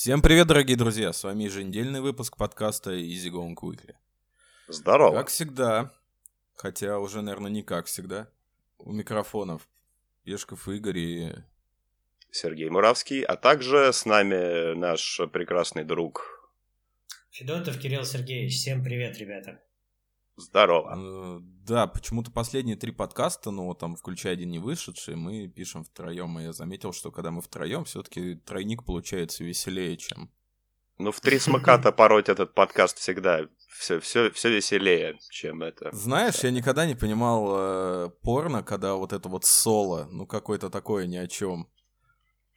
Всем привет, дорогие друзья! С вами еженедельный выпуск подкаста Easy Going Quickly. Здорово. Как всегда, хотя уже, наверное, не как всегда, у микрофонов Пешков Игорь и... Сергей Муравский, а также с нами наш прекрасный друг... Федотов Кирилл Сергеевич. Всем привет, ребята. Здорово. Э, Да, почему-то последние три подкаста, ну, там, включая один не вышедший, мы пишем втроем. И я заметил, что когда мы втроем, все-таки тройник получается веселее, чем... Ну, в три смыката пороть этот подкаст всегда все, все, все веселее, чем это. Знаешь, я никогда не понимал э, порно, когда вот это вот соло, ну, какое-то такое ни о чем.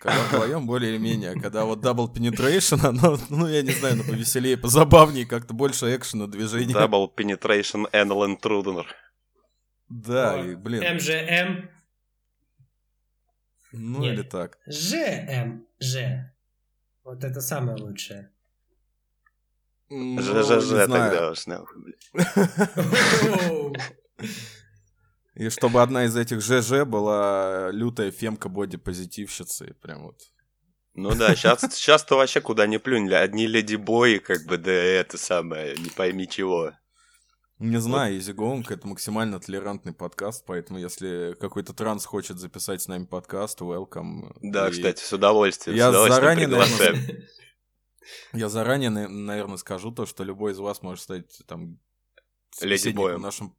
Когда вдвоем более или менее, когда вот double penetration, оно, ну, я не знаю, ну, повеселее, позабавнее, как-то больше экшена, движения. Double Penetration Anal Intruder. Да, и, блин, МЖМ. ну Нет. или так. ЖМЖ. Вот это самое лучшее. Ну, ЖЖЖ знаю. тогда уж нахуй, блядь. И чтобы одна из этих ЖЖ была лютая фемка боди-позитивщица, и прям вот. Ну да, сейчас, сейчас-то вообще куда ни плюнь, одни леди-бои, как бы, да это самое, не пойми чего. Не знаю, Easy Going это максимально толерантный подкаст, поэтому если какой-то транс хочет записать с нами подкаст, welcome. Да, И кстати, с удовольствием, Я с удовольствием заранее, приглашаем. наверное, Я заранее, наверное, скажу то, что любой из вас может стать там Леди-боем. в нашем...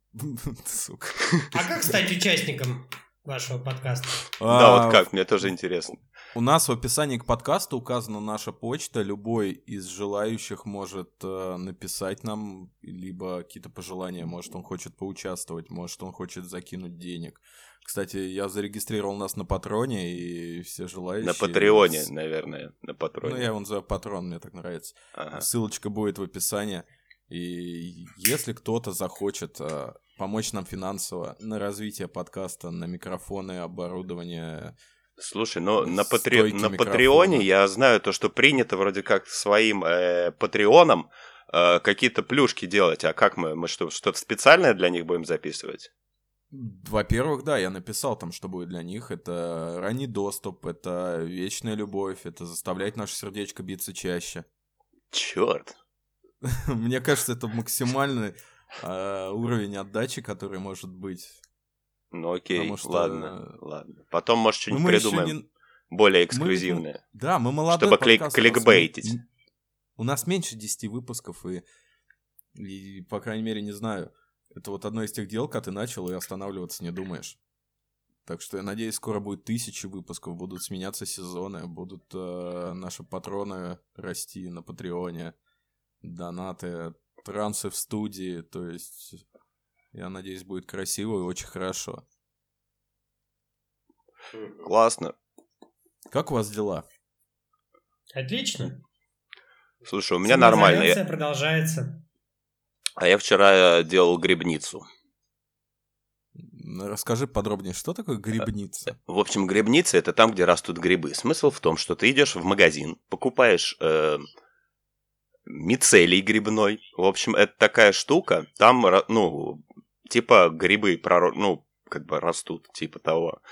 Сука. А как стать участником вашего подкаста? Да, А, вот как, мне тоже интересно. У нас в описании к подкасту указана наша почта. Любой из желающих может э, написать нам либо какие-то пожелания. Может, он хочет поучаствовать, может, он хочет закинуть денег. Кстати, я зарегистрировал нас на Патроне, и все желающие... На Патреоне, наверное, на Ну, Патроне. я его называю Патрон, мне так нравится. Ага. Ссылочка будет в описании. И если кто-то захочет э, помочь нам финансово на развитие подкаста, на микрофоны, оборудование, Слушай, ну на, патре... на. Патреоне я знаю то, что принято вроде как своим э, Патреонам э, какие-то плюшки делать. А как мы? Мы что, что-то специальное для них будем записывать? Во-первых, да, я написал там, что будет для них. Это ранний доступ, это вечная любовь, это заставлять наше сердечко биться чаще. Черт. Мне кажется, это максимальный э, уровень отдачи, который может быть. Ну окей, Потому что- ладно, ладно. Потом, может, Ну, что-нибудь мы придумаем не- более мы- эксклюзивное. Да, мы молодой Чтобы клик- кликбейтить. У нас меньше 10 выпусков, и, и, по крайней мере, не знаю. Это вот одно из тех дел, когда ты начал и останавливаться не думаешь. Так что я надеюсь, скоро будет тысячи выпусков, будут сменяться сезоны, будут э, наши патроны расти на Патреоне, донаты, трансы в студии, то есть я надеюсь, будет красиво и очень хорошо. Классно. Как у вас дела? Отлично. Слушай, у меня нормально. Я- продолжается. А я вчера э, делал грибницу. М, Расскажи подробнее, что такое грибница? В общем, грибница это там, где растут грибы. Смысл в том, что ты идешь в магазин, покупаешь э, мицелий грибной. В общем, это такая штука. Там, ну, типа грибы ну, как бы растут, типа того.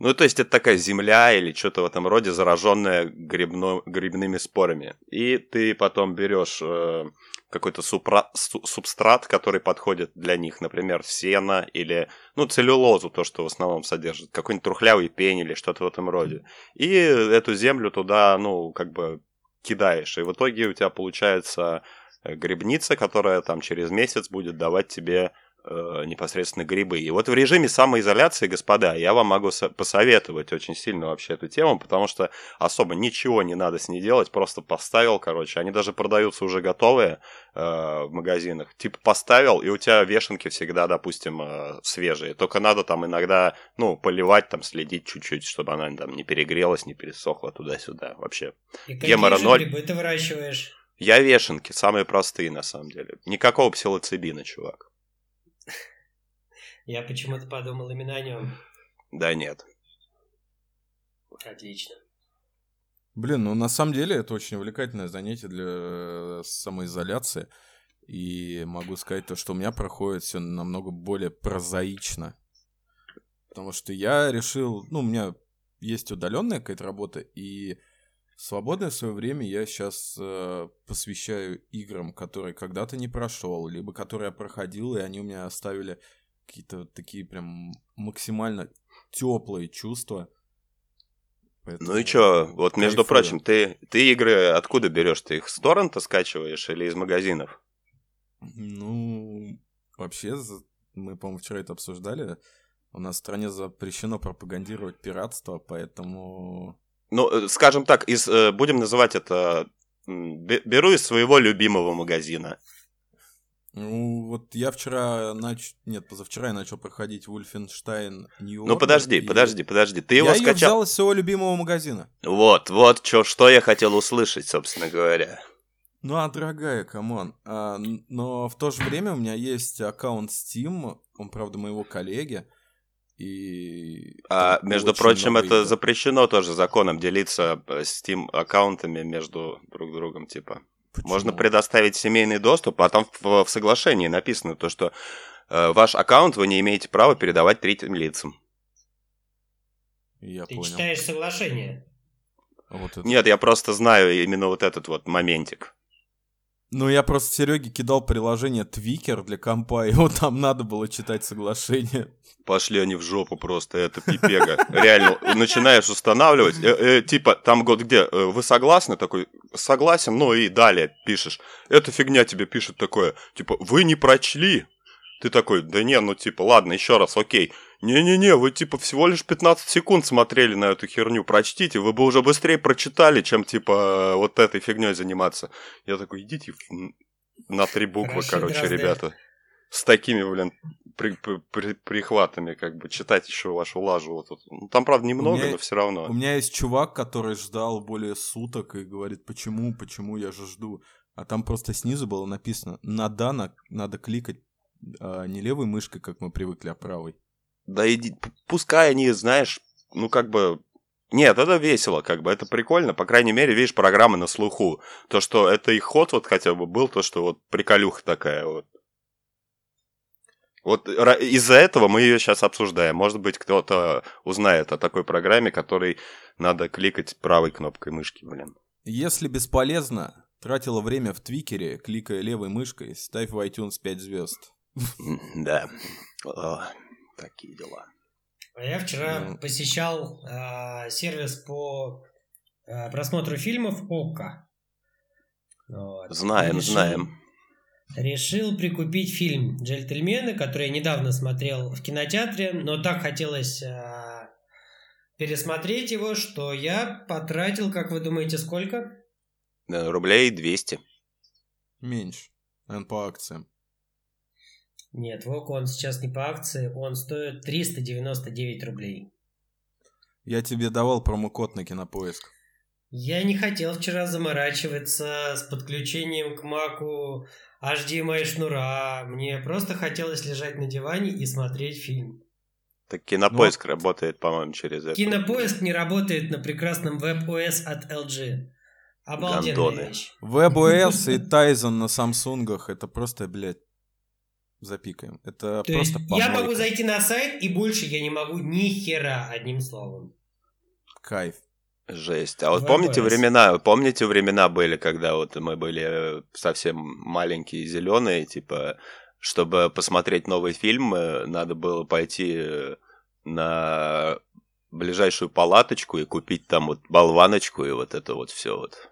Ну, то есть это такая земля или что-то в этом роде, зараженная грибно- грибными спорами. И ты потом берешь э, какой-то супра- су- субстрат, который подходит для них, например, сено или ну, целлюлозу, то, что в основном содержит, какой-нибудь трухлявый пень или что-то в этом роде. И эту землю туда, ну, как бы кидаешь. И в итоге у тебя получается э, грибница, которая там через месяц будет давать тебе э, непосредственно грибы. И вот в режиме самоизоляции, господа, я вам могу со- посоветовать очень сильно вообще эту тему, потому что особо ничего не надо с ней делать, просто поставил, короче, они даже продаются уже готовые э, в магазинах. Типа поставил, и у тебя вешенки всегда, допустим, э, свежие. Только надо там иногда, ну, поливать, там, следить чуть-чуть, чтобы она там не перегрелась, не пересохла туда-сюда. Вообще. И какие Гемора грибы ты выращиваешь? Я вешенки, самые простые на самом деле. Никакого псилоцибина, чувак. Я почему-то подумал именно о нем. Да нет. Отлично. Блин, ну на самом деле это очень увлекательное занятие для э, самоизоляции. И могу сказать то, что у меня проходит все намного более прозаично. Потому что я решил, ну, у меня есть удаленная какая-то работа, и Свободное свое время я сейчас э, посвящаю играм, которые когда-то не прошел, либо которые я проходил, и они у меня оставили какие-то такие прям максимально теплые чувства. Поэтому ну и чё, вот между кайфую. прочим, ты, ты игры откуда берешь? Ты их с торрента скачиваешь или из магазинов? Ну, вообще, мы, по-моему, вчера это обсуждали. У нас в стране запрещено пропагандировать пиратство, поэтому ну, э, скажем так, из, э, будем называть это... Беру из своего любимого магазина. Ну, вот я вчера нач... Нет, позавчера я начал проходить Wolfenstein New Ну, подожди, и... подожди, подожди. Ты его я скачал... Я взял из своего любимого магазина. Вот, вот, чё, что я хотел услышать, собственно говоря. Ну, а, дорогая, come on. А, но в то же время у меня есть аккаунт Steam, он, правда, моего коллеги. И а, между прочим, это игр. запрещено тоже законом делиться э, Steam аккаунтами между друг другом, типа. Почему? Можно предоставить семейный доступ, а там в, в соглашении написано то, что э, ваш аккаунт вы не имеете права передавать третьим лицам. Я Ты понял. читаешь соглашение? Вот это. Нет, я просто знаю именно вот этот вот моментик. Ну, я просто Сереге кидал приложение Твикер для компа, и вот там надо было читать соглашение. Пошли они в жопу просто, это пипега. Реально, начинаешь устанавливать, э, э, типа, там год где, э, вы согласны? Такой, согласен, ну и далее пишешь. Эта фигня тебе пишет такое, типа, вы не прочли. Ты такой, да не, ну типа, ладно, еще раз, окей. Не-не-не, вы типа всего лишь 15 секунд смотрели на эту херню, прочтите, вы бы уже быстрее прочитали, чем типа вот этой фигней заниматься. Я такой, идите на три буквы, Хорошо, короче, разные. ребята. С такими, блин, при, при, при, прихватами, как бы, читать еще вашу лажу. Вот, вот. Ну, там, правда, немного, меня, но все равно. У меня есть чувак, который ждал более суток и говорит, почему, почему я же жду. А там просто снизу было написано, на да надо кликать а не левой мышкой, как мы привыкли, а правой. Да иди, пускай они, знаешь, ну как бы... Нет, это весело, как бы, это прикольно. По крайней мере, видишь, программы на слуху. То, что это их ход вот хотя бы был, то, что вот приколюха такая вот. Вот из-за этого мы ее сейчас обсуждаем. Может быть, кто-то узнает о такой программе, которой надо кликать правой кнопкой мышки, блин. Если бесполезно, тратила время в Твикере, кликая левой мышкой, ставь в iTunes 5 звезд. Да такие дела. А я вчера ну... посещал э, сервис по э, просмотру фильмов ОККО. Вот. Знаем, решил, знаем. Решил прикупить фильм «Джентльмены», который я недавно смотрел в кинотеатре, но так хотелось э, пересмотреть его, что я потратил, как вы думаете, сколько? Рублей 200. Меньше. Наверное, по акциям. Нет, Вок он сейчас не по акции, он стоит 399 рублей. Я тебе давал промокод на кинопоиск. Я не хотел вчера заморачиваться с подключением к Маку HDMI шнура. Мне просто хотелось лежать на диване и смотреть фильм. Так кинопоиск ну, работает, по-моему, через это. Кинопоиск не работает на прекрасном WebOS от LG. Обалденная Гандоны. вещь. WebOS и Tizen на Самсунгах это просто, блядь, запикаем. Это То просто есть я могу зайти на сайт, и больше я не могу ни хера, одним словом. Кайф. Жесть. А вот помните времена, помните времена были, когда вот мы были совсем маленькие, зеленые, типа, чтобы посмотреть новый фильм, э, надо было пойти на ближайшую палаточку и купить там вот болваночку и вот это вот все вот.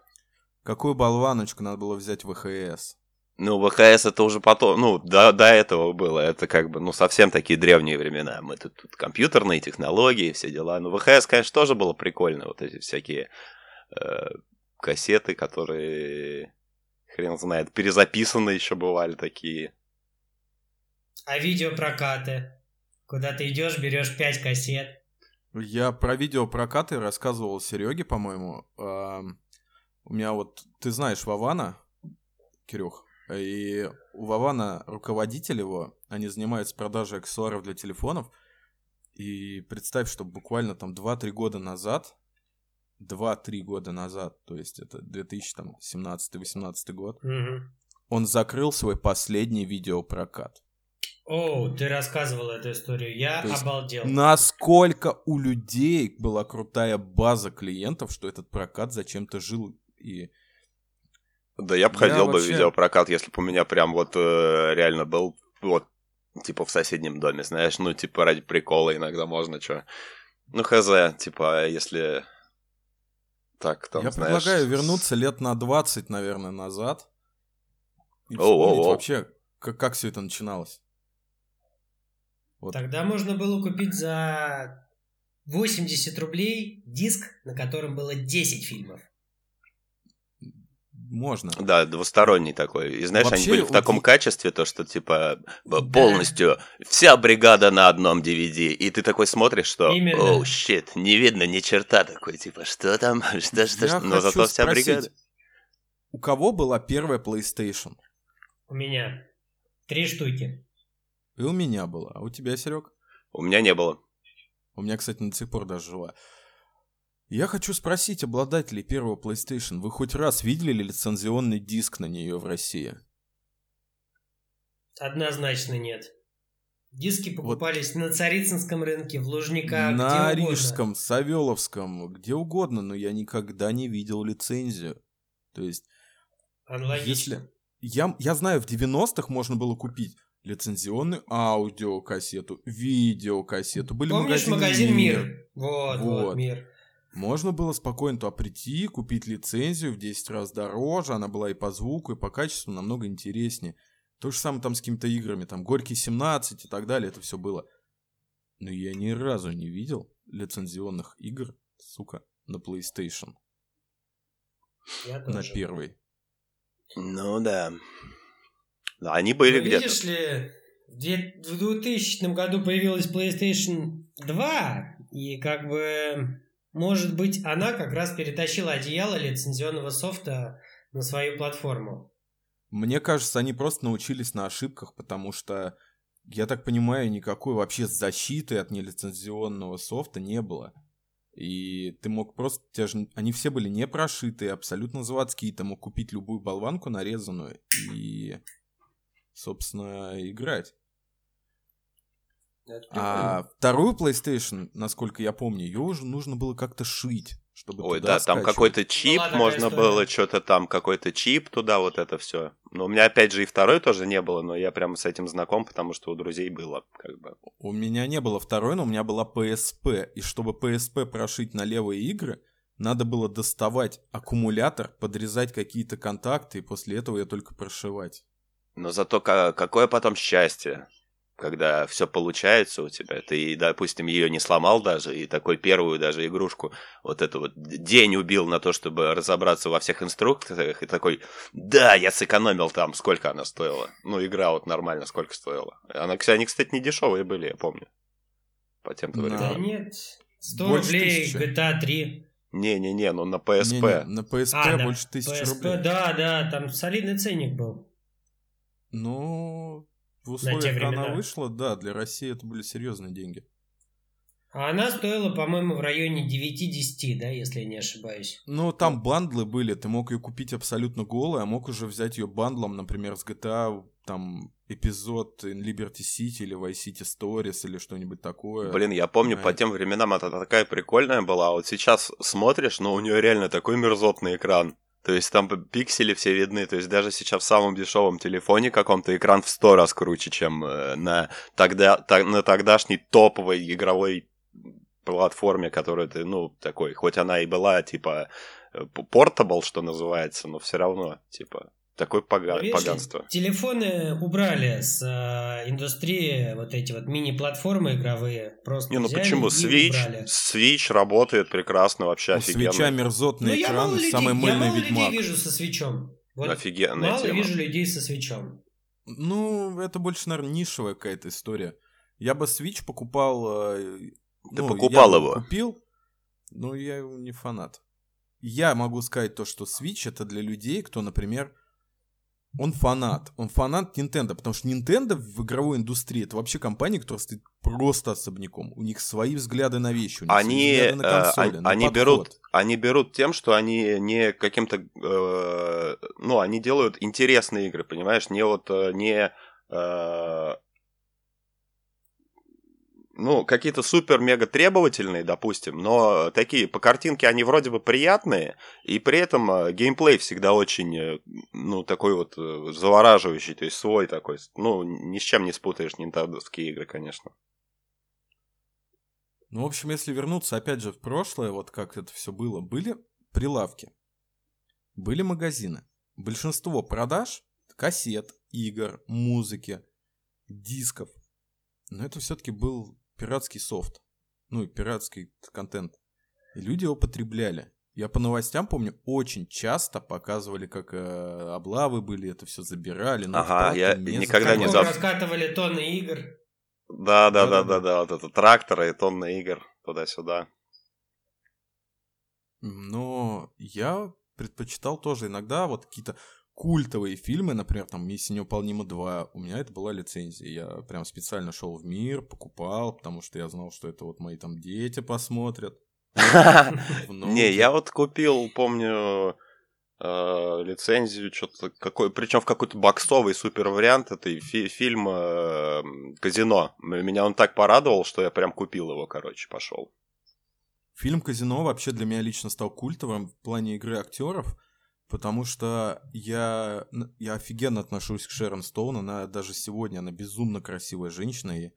Какую болваночку надо было взять в ВХС? Ну, ВХС это уже потом, ну, до, до этого было. Это как бы, ну, совсем такие древние времена. Мы тут, тут компьютерные технологии, все дела. Ну, ВХС, конечно, тоже было прикольно. Вот эти всякие э, кассеты, которые, хрен знает, перезаписаны еще бывали такие. А видеопрокаты? Куда ты идешь, берешь пять кассет. Я про видеопрокаты рассказывал Сереге, по-моему. У меня вот, ты знаешь Вавана, Кирюх? И у Вавана руководитель его, они занимаются продажей аксессуаров для телефонов. И представь, что буквально там 2-3 года назад, 2-3 года назад, то есть это 2017-18 год, угу. он закрыл свой последний видеопрокат. О, ты рассказывал эту историю, я То есть обалдел. Насколько у людей была крутая база клиентов, что этот прокат зачем-то жил и Да я бы ходил бы в вообще- видеопрокат, если бы у меня прям вот э, реально был вот типа в соседнем доме, знаешь, ну типа ради прикола иногда можно что. Ну хз, типа если так там Я знаешь. предлагаю вернуться лет на 20, наверное, назад. И вспомнить оу. вообще, как, как все это начиналось. Вот. Тогда можно было купить за 80 рублей диск, на котором было 10 фильмов. Можно. Да, двусторонний такой. И знаешь, Вообще, они были в вот таком и- качестве, то что типа полностью вся бригада на одном DVD. И ты такой смотришь, что Именно. оу, щит, не видно ни черта такой, типа, что там, что, что, что. Но зато вся бригада. У кого была первая PlayStation? У меня три штуки. И у меня была. А у тебя, Серег? У меня не было. У меня, кстати, до сих пор даже жила. Я хочу спросить обладателей первого PlayStation, вы хоть раз видели ли лицензионный диск на нее в России? Однозначно нет. Диски покупались на Царицынском рынке, в Лужниках, на где угодно. Рижском, Савеловском, где угодно, но я никогда не видел лицензию. То есть, Аналогично. если... Я, я знаю, в 90-х можно было купить лицензионную аудиокассету, видеокассету. Были Помнишь магазин «Мир»? Вот, вот, Вот. «Мир». Можно было спокойно туда прийти, купить лицензию в 10 раз дороже, она была и по звуку, и по качеству намного интереснее. То же самое там с какими-то играми, там Горький 17 и так далее, это все было. Но я ни разу не видел лицензионных игр, сука, на PlayStation, Я на тоже. первой. Ну да. Да, они были Ну, где-то. Видишь ли, в две- в 2000 году появилась PlayStation 2, и как бы, может быть, она как раз перетащила одеяло лицензионного софта на свою платформу. Мне кажется, они просто научились на ошибках, потому что, я так понимаю, никакой вообще защиты от нелицензионного софта не было. И ты мог просто... Те же, они все были не прошитые, абсолютно заводские. Ты мог купить любую болванку нарезанную и, собственно, играть. А вторую PlayStation, насколько я помню, ее уже нужно было как-то шить, чтобы Ой, туда да, там скачивать. какой-то чип, Была такая можно было что-то там, какой-то чип туда, вот это все. Но у меня опять же и второй тоже не было, но я прямо с этим знаком, потому что у друзей было, как бы. У меня не было второй, но у меня была PSP. И чтобы PSP прошить на левые игры, надо было доставать аккумулятор, подрезать какие-то контакты, и после этого ее только прошивать. Но зато ка- какое потом счастье, когда все получается у тебя. Ты, допустим, ее не сломал даже, и такой первую даже игрушку, вот эту вот день убил на то, чтобы разобраться во всех инструкциях, и такой, да, я сэкономил там, сколько она стоила. Ну, игра вот нормально, сколько стоила. Она, кстати, они, кстати, не дешевые были, я помню. По тем Да. Да временам. нет, 100 Больше рублей тысячи. GTA 3. Не-не-не, ну на PSP. Не-не, на PSP А, да, больше тысячи PSP, рублей. да, да, там солидный ценник был. Ну, в условиях, когда она времена. вышла, да, для России это были серьезные деньги. А она стоила, по-моему, в районе 9-10, да, если я не ошибаюсь. Ну, там бандлы были, ты мог ее купить абсолютно голой, а мог уже взять ее бандлом, например, с GTA, там, эпизод in Liberty City или Vice City Stories или что-нибудь такое. Блин, я помню, по Понимаете? тем временам это такая прикольная была. А вот сейчас смотришь, но у нее реально такой мерзотный экран. То есть там пиксели все видны. То есть даже сейчас в самом дешевом телефоне каком-то экран в сто раз круче, чем э, на, тогда, на тогдашней топовой игровой платформе, которая ты, ну, такой, хоть она и была, типа, портабл, что называется, но все равно, типа, такое пога- Ну, видишь поганство. Телефоны убрали с э, индустрии вот эти вот мини-платформы игровые. Просто Не, ну почему? Switch. Switch работает прекрасно, вообще У офигенно. свеча мерзотный Ну, я экран, мало, людей, самый я мыльный мало ведьмак. людей вижу со свечом. Вот Офигенная мало тема. вижу людей со свечом. Ну, это больше, наверное, нишевая какая-то история. Я бы Switch покупал... э, Ты ну, покупал я его? Купил, но я его не фанат. Я могу сказать то, что Switch это для людей, кто, например, он фанат. Он фанат Nintendo, потому что Nintendo в игровой индустрии это вообще компания, которая стоит просто особняком. У них свои взгляды на вещи, у них Они, свои взгляды на э, консоли, они- на они подход. берут, они берут тем, что они не каким-то, э, ну, они делают интересные игры, понимаешь, не вот, э, не, э, ну, какие-то супер-мега требовательные, допустим, но такие по картинке они вроде бы приятные, и при этом э, геймплей всегда очень, э, ну, такой вот э, завораживающий, то есть свой такой, ну, ни с чем не спутаешь нинтендовские игры, конечно. Ну, в общем, если вернуться опять же в прошлое, вот как это все было, были прилавки, были магазины. Большинство продаж кассет, игр, музыки, дисков. Но это все-таки был пиратский софт. Ну и пиратский контент. И люди его потребляли. Я по новостям помню, очень часто показывали, как э, облавы были, это все забирали. Ага, я никогда не забыл. раскатывали тонны игр. Да, да, да, да, да, вот это тракторы и тонны игр туда-сюда. Но я предпочитал тоже иногда вот какие-то культовые фильмы, например, там «Миссия невыполнима 2», у меня это была лицензия. Я прям специально шел в мир, покупал, потому что я знал, что это вот мои там дети посмотрят. Не, я вот купил, помню, э, лицензию, что-то какой, причем в какой-то боксовый супер вариант, это фильм э, Казино. Меня он так порадовал, что я прям купил его, короче, пошел. Фильм Казино вообще для меня лично стал культовым в плане игры актеров, потому что я, я офигенно отношусь к Шерон Стоун, она даже сегодня, она безумно красивая женщина, и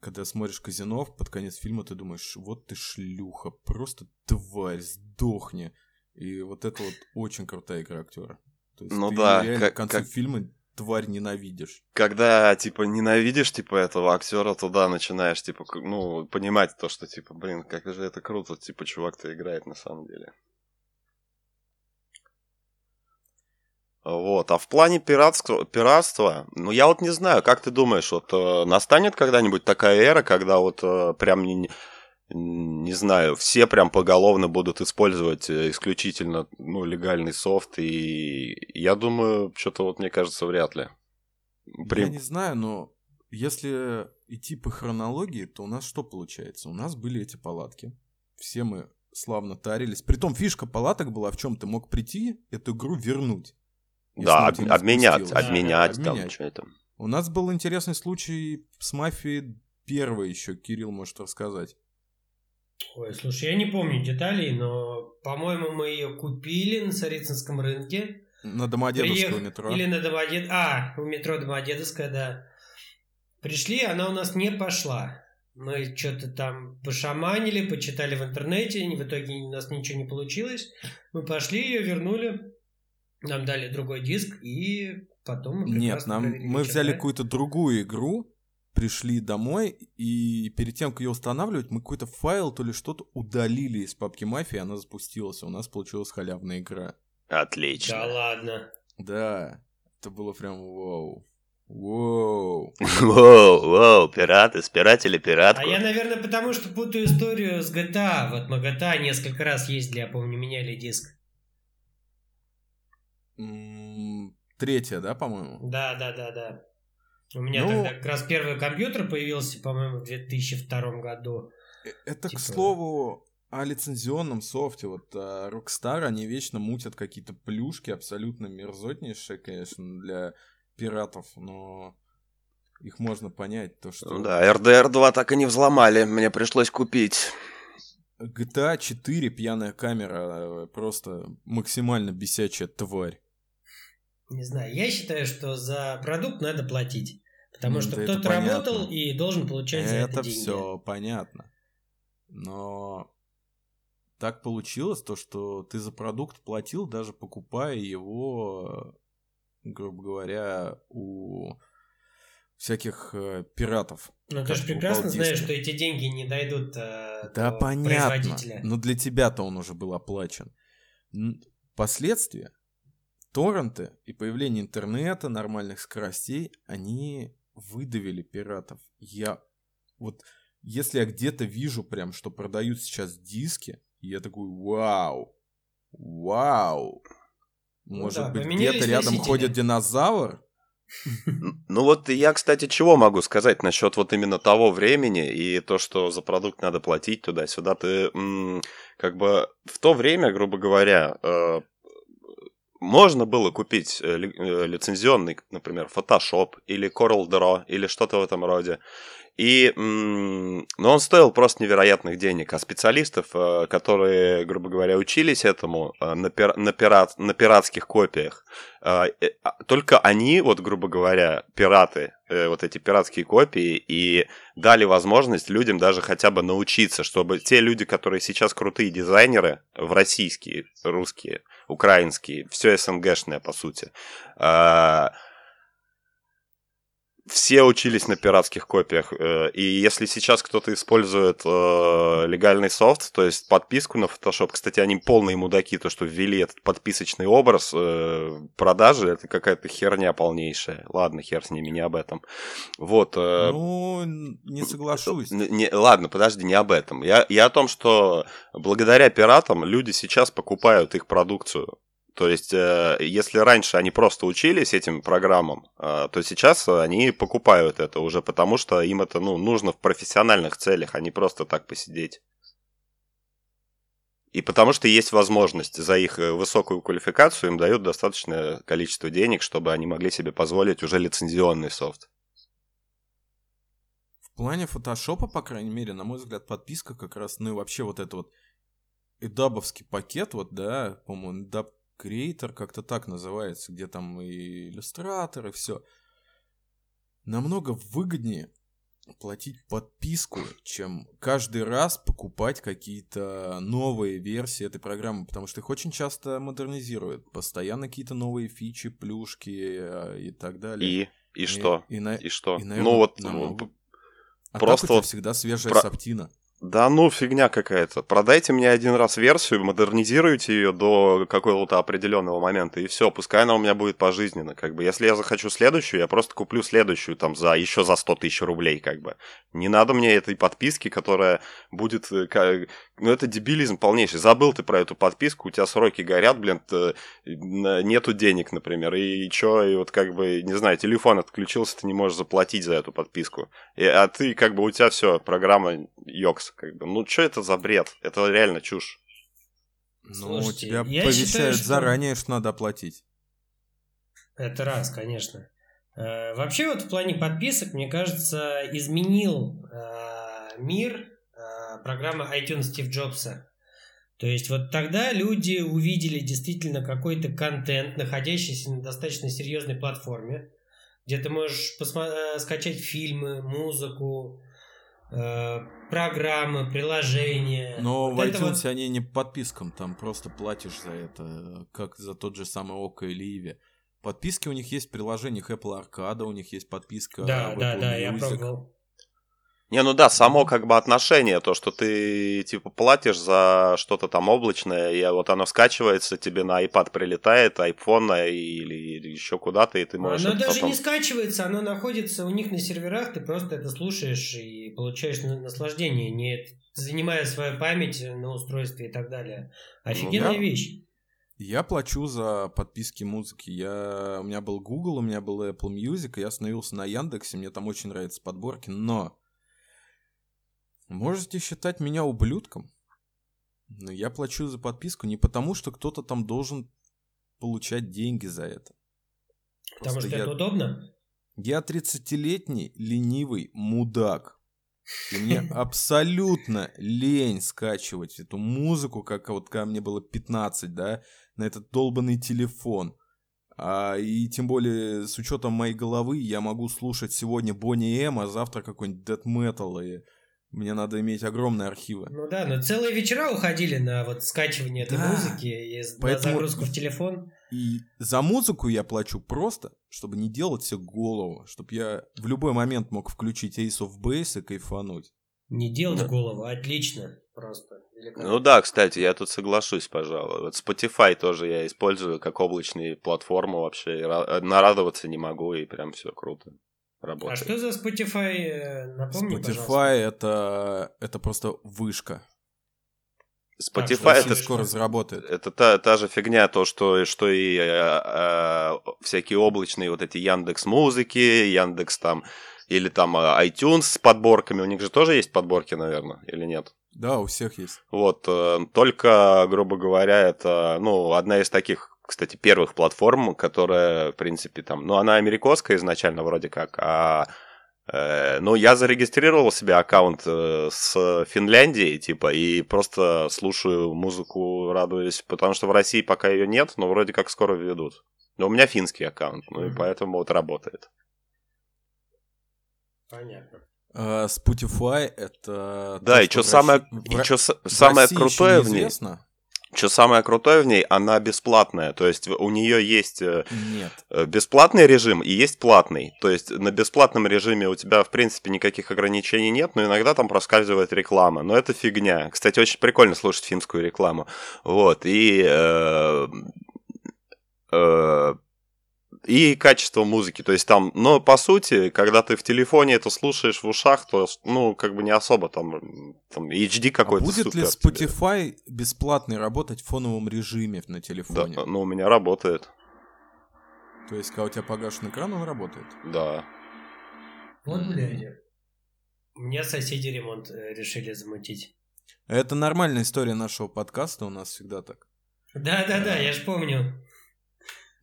когда смотришь Казино, под конец фильма ты думаешь, вот ты шлюха, просто тварь, сдохни. И вот это вот очень крутая игра актера. То есть ну ты да, реально как, к концу как... фильма тварь ненавидишь. Когда, типа, ненавидишь, типа, этого актера, туда начинаешь, типа, ну, понимать то, что, типа, блин, как же это круто, типа, чувак-то играет на самом деле. Вот. А в плане пиратства, пиратства, ну я вот не знаю, как ты думаешь, вот э, настанет когда-нибудь такая эра, когда вот э, прям не, не знаю, все прям поголовно будут использовать э, исключительно ну, легальный софт, и я думаю, что-то вот мне кажется, вряд ли. При... Я не знаю, но если идти по хронологии, то у нас что получается? У нас были эти палатки, все мы славно тарились. Притом фишка палаток была в чем ты мог прийти, эту игру вернуть. Да, об, обменять, да, обменять, да, там что-то. У нас был интересный случай с мафией первой еще, Кирилл может рассказать. Ой, слушай, я не помню деталей, но, по-моему, мы ее купили на Царицынском рынке. На Домодедовское Приех... метро. Или на Домодед... А, у метро Домодедовская, да. Пришли, она у нас не пошла. Мы что-то там пошаманили, почитали в интернете, в итоге у нас ничего не получилось. Мы пошли ее, вернули. Нам дали другой диск, и потом мы Нет, нам, мы взяли какую-то другую игру, пришли домой, и перед тем, как ее устанавливать, мы какой-то файл, то ли что-то удалили из папки мафии, она запустилась, у нас получилась халявная игра. Отлично. Да ладно. Да, это было прям вау. Воу. Воу, воу, пираты, спиратели, пиратку. А я, наверное, потому что путаю историю с GTA. Вот мы GTA несколько раз ездили, я помню, меняли диск. Третья, да, по-моему? Да, да, да, да. У меня ну, тогда как раз первый компьютер появился, по-моему, в 2002 году. Э, это, типа... к слову, о лицензионном софте. Вот а, Rockstar, они вечно мутят какие-то плюшки, абсолютно мерзотнейшие, конечно, для пиратов, но их можно понять, то что... Да, RDR 2 так и не взломали, мне пришлось купить. GTA 4 пьяная камера, э, просто максимально бесячая тварь. Не знаю, я считаю, что за продукт надо платить. Потому что да кто-то работал и должен получать за это, это деньги. Это все понятно. Но так получилось то, что ты за продукт платил, даже покупая его, грубо говоря, у всяких э, пиратов. Но ты же прекрасно знаешь, что эти деньги не дойдут э, да, до понятно. производителя. Но для тебя-то он уже был оплачен. Последствия торренты и появление интернета, нормальных скоростей, они выдавили пиратов. Я вот, если я где-то вижу прям, что продают сейчас диски, я такой, вау, вау. Ну Может ну да, быть, где-то рядом носители. ходит динозавр? Ну вот я, кстати, чего могу сказать насчет вот именно того времени и то, что за продукт надо платить туда-сюда. Ты как бы в то время, грубо говоря, э, можно было купить э, э, лицензионный, например, Photoshop или Corel Draw или что-то в этом роде. И, но он стоил просто невероятных денег, а специалистов, э, которые, грубо говоря, учились этому э, на, пир, на, пират, на пиратских копиях, э, а, только они, вот, грубо говоря, пираты, вот эти пиратские копии, и дали возможность людям даже хотя бы научиться, чтобы те люди, которые сейчас крутые дизайнеры, в российские, русские, украинские, все СНГшное, по сути, все учились на пиратских копиях. Э, и если сейчас кто-то использует э, легальный софт, то есть подписку на Photoshop, кстати, они полные мудаки, то, что ввели этот подписочный образ э, продажи, это какая-то херня полнейшая. Ладно, хер с ними, не об этом. Вот. Э, ну, не соглашусь. Не, ладно, подожди, не об этом. Я, я о том, что благодаря пиратам люди сейчас покупают их продукцию. То есть, э, если раньше они просто учились этим программам, э, то сейчас они покупают это уже, потому что им это ну, нужно в профессиональных целях, а не просто так посидеть. И потому что есть возможность за их э, высокую квалификацию, им дают достаточное количество денег, чтобы они могли себе позволить уже лицензионный софт. В плане фотошопа, по крайней мере, на мой взгляд, подписка как раз, ну и вообще вот это вот эдабовский пакет, вот, да, по-моему, эдаб Creator как-то так называется, где там и иллюстраторы, все. Намного выгоднее платить подписку, чем каждый раз покупать какие-то новые версии этой программы, потому что их очень часто модернизируют, постоянно какие-то новые фичи, плюшки э, и так далее. И и, и что? И, на... и что? И, наверное, ну вот намного... а просто тебя всегда свежая Про... софтина. Да ну, фигня какая-то. Продайте мне один раз версию, модернизируйте ее до какого-то определенного момента, и все, пускай она у меня будет пожизненно. Как бы, если я захочу следующую, я просто куплю следующую там за еще за 100 тысяч рублей, как бы. Не надо мне этой подписки, которая будет... Ну, это дебилизм полнейший. Забыл ты про эту подписку, у тебя сроки горят, блин, нету денег, например, и что, и вот как бы, не знаю, телефон отключился, ты не можешь заплатить за эту подписку. И, а ты, как бы, у тебя все, программа Йокс как бы. Ну, что это за бред? Это реально чушь. Ну, Слушайте, тебя повещают считаю, что... заранее, что надо оплатить. Это раз, конечно. Э, вообще вот в плане подписок, мне кажется, изменил э, мир программа iTunes Стив Джобса. То есть вот тогда люди увидели действительно какой-то контент, находящийся на достаточно серьезной платформе, где ты можешь посмо- скачать фильмы, музыку, Э, программы, приложения. Но вот в iTunes вот... они не по подпискам, там просто платишь за это, как за тот же самый Око или Иви. Подписки у них есть в приложениях Apple Arcade, у них есть подписка Да, да, да, я пробовал. Не, ну да, само как бы отношение, то, что ты типа платишь за что-то там облачное, и вот оно скачивается, тебе на iPad прилетает, iPhone или, или еще куда-то, и ты можешь... Оно даже потом... не скачивается, оно находится у них на серверах, ты просто это слушаешь и получаешь наслаждение, не занимая свою память на устройстве и так далее. Офигенная ну, я... вещь. Я плачу за подписки музыки. Я... У меня был Google, у меня был Apple Music, и я остановился на Яндексе, мне там очень нравятся подборки, но Можете считать меня ублюдком, но я плачу за подписку не потому, что кто-то там должен получать деньги за это. Потому Просто что я... это удобно? Я 30-летний ленивый мудак. И мне абсолютно лень скачивать эту музыку, как вот когда мне было 15, да, на этот долбанный телефон. А, и тем более с учетом моей головы я могу слушать сегодня Бонни Эм, а завтра какой-нибудь Death Metal и мне надо иметь огромные архивы. Ну да, но целые вечера уходили на вот скачивание этой да. музыки и Поэтому... на загрузку в телефон. И за музыку я плачу просто, чтобы не делать все голову, чтобы я в любой момент мог включить Ace of Base и кайфануть. Не делать да. голову, отлично, просто. Ну да, кстати, я тут соглашусь, пожалуй. Вот Spotify тоже я использую как облачную платформу вообще. Нарадоваться не могу, и прям все круто работает. А что за Spotify? Э, напомни, Spotify это, это просто вышка. Spotify это скоро заработает. Это та, та же фигня, то, что, что и э, э, всякие облачные вот эти Яндекс Музыки, Яндекс там, или там э, iTunes с подборками. У них же тоже есть подборки, наверное, или нет? Да, у всех есть. Вот, э, только, грубо говоря, это, ну, одна из таких кстати, первых платформ, которая, в принципе, там, ну, она американская изначально вроде как, а Э, ну, я зарегистрировал себе аккаунт э, с Финляндии, типа, и просто слушаю музыку, радуюсь, потому что в России пока ее нет, но вроде как скоро введут. Но у меня финский аккаунт, ну и поэтому вот работает. Понятно. А, Spotify это... Да, то, и что в самое, России- и в самое России крутое в ней, неизвестно? Что самое крутое в ней, она бесплатная, то есть у нее есть э, Нет. э, бесплатный режим и есть платный. То есть на бесплатном режиме у тебя, в принципе, никаких ограничений нет, но иногда там проскальзывает реклама. Но это фигня. Кстати, очень прикольно слушать финскую рекламу. Вот, и... э, э, и качество музыки. То есть там, но по сути, когда ты в телефоне это слушаешь в ушах, то, ну, как бы не особо там, там HD А какой-то будет ли супер тебе. Spotify бесплатный работать в фоновом режиме на Да, телефоне? ну, у меня работает. То есть, когда у тебя погашен экран, он работает? Да. Вот, блядь. У меня соседи ремонт э, решили замутить. Это нормальная история нашего подкаста, у нас всегда так. Да-да-да, я ж помню.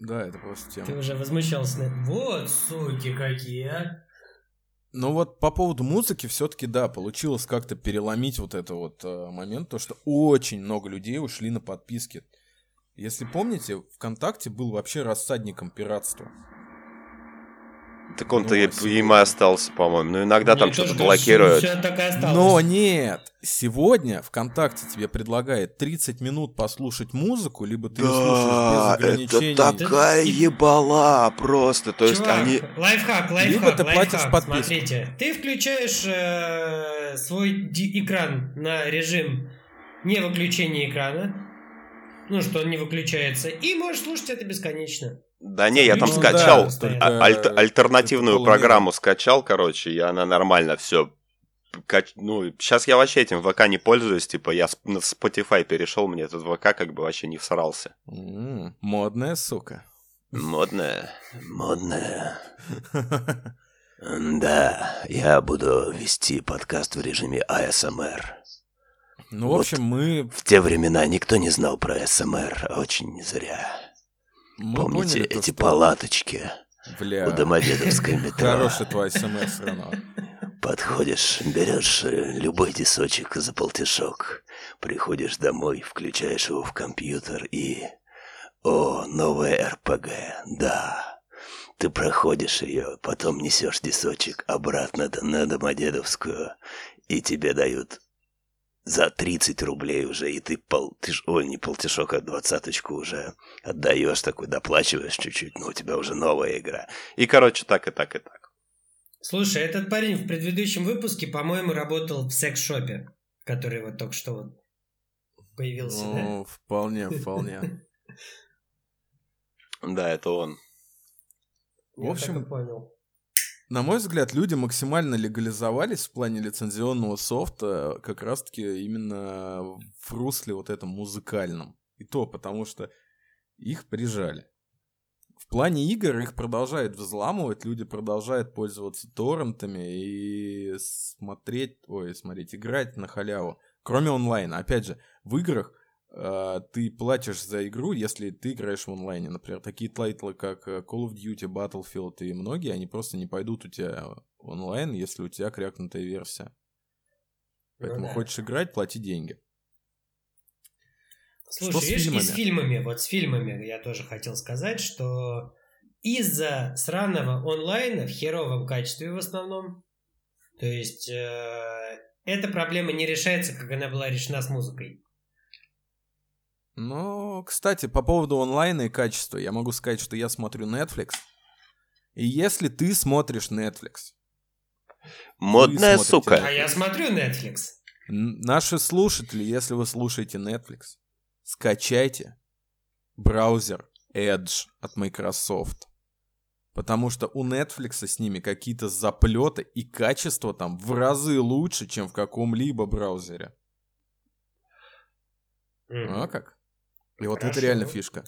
Да, это просто тема. Ты уже возмущался. Вот, суки какие, а. Ну вот по поводу музыки все-таки да, получилось как-то переломить вот это вот э, момент, то что очень много людей ушли на подписки. Если помните, ВКонтакте был вообще рассадником пиратства. Так он-то Ну, и, сегодня- им и остался, по-моему. Ну, иногда там Мне что-то блокируют. Но нет, сегодня ВКонтакте тебе предлагает 30 минут послушать музыку, либо ты ее слушаешь без ограничений. такая ебала просто. То есть Чувак, они... лайфхак, лайфхак, Либо ты лайфхак. платишь подписку. Смотрите, ты включаешь э, свой ди- экран на режим не выключения экрана, ну, что он не выключается, и можешь слушать это бесконечно. Да не, я там Ну, скачал да, а- это альтернативную программу скачал, короче, и она нормально все. Ну, сейчас я вообще этим ВК не пользуюсь, типа, я на Spotify перешел, мне этот ВК как бы вообще не всрался. М, Модная сука. Модная. Модная. Да, я буду вести подкаст в режиме ASMR. Ну, в общем, мы, В те времена никто не знал про СМР, очень зря. Мы Помните поняли, эти что- палаточки Бля, у Домодедовской метро? хороший твой смс. Подходишь, берешь э, любой дисочек за полтишок, приходишь домой, включаешь его в компьютер и... О, новая РПГ, да. Ты проходишь ее, потом несешь дисочек обратно на Домодедовскую, и тебе дают за 30 рублей уже, и ты пол... Ты ж, ой, не полтишок, а двадцаточку уже отдаешь такой, доплачиваешь чуть-чуть, но у тебя уже новая игра. И, короче, так и так и так. Слушай, этот парень в предыдущем выпуске, по-моему, работал в секс-шопе, который вот только что вот появился, да? Ну, вполне, вполне. Да, это он. в общем, так и понял. На мой взгляд, люди максимально легализовались в плане лицензионного софта как раз-таки именно в русле вот этом музыкальном. И то потому, что их прижали. В плане игр их продолжают взламывать, люди продолжают пользоваться торрентами и смотреть, ой, смотреть, играть на халяву. Кроме онлайна. Опять же, в играх ты платишь за игру, если ты играешь в онлайне. Например, такие тайтлы, как э, Call of Duty, Battlefield и многие, они просто не пойдут у тебя онлайн, если у тебя крякнутая версия. Поэтому Ну да. хочешь играть, плати деньги. Слушай, Что с видишь, и фильмами? с фильмами, вот с фильмами я тоже хотел сказать, что из-за сраного онлайна в херовом качестве в основном, то есть э, эта проблема не решается, как она была решена с музыкой. Ну, кстати, по поводу онлайна и качества, я могу сказать, что я смотрю Netflix. И если ты смотришь Netflix, Модная смотрите сука. А я смотрю Netflix. наши слушатели, если вы слушаете Netflix, скачайте браузер Edge от Microsoft. Потому что у Netflix с ними какие-то заплеты и качество там в разы лучше, чем в каком-либо браузере. М. А как? И вот Хорошо. это реально фишка.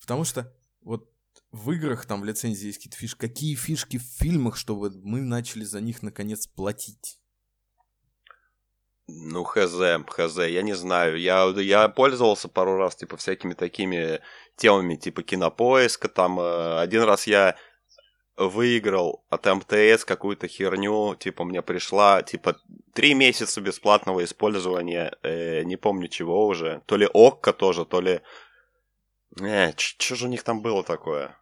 Потому что вот в играх там в лицензии есть какие-то фишки. Какие фишки в фильмах, чтобы мы начали за них наконец платить? Ну, хз, хз, я не знаю. Я, я пользовался пару раз, типа, всякими такими темами, типа кинопоиска. Там э, один раз я выиграл от МТС какую-то херню, типа мне пришла, типа, три месяца бесплатного использования, э, не помню чего уже, то ли ОККО тоже, то ли... Э, что же у них там было такое?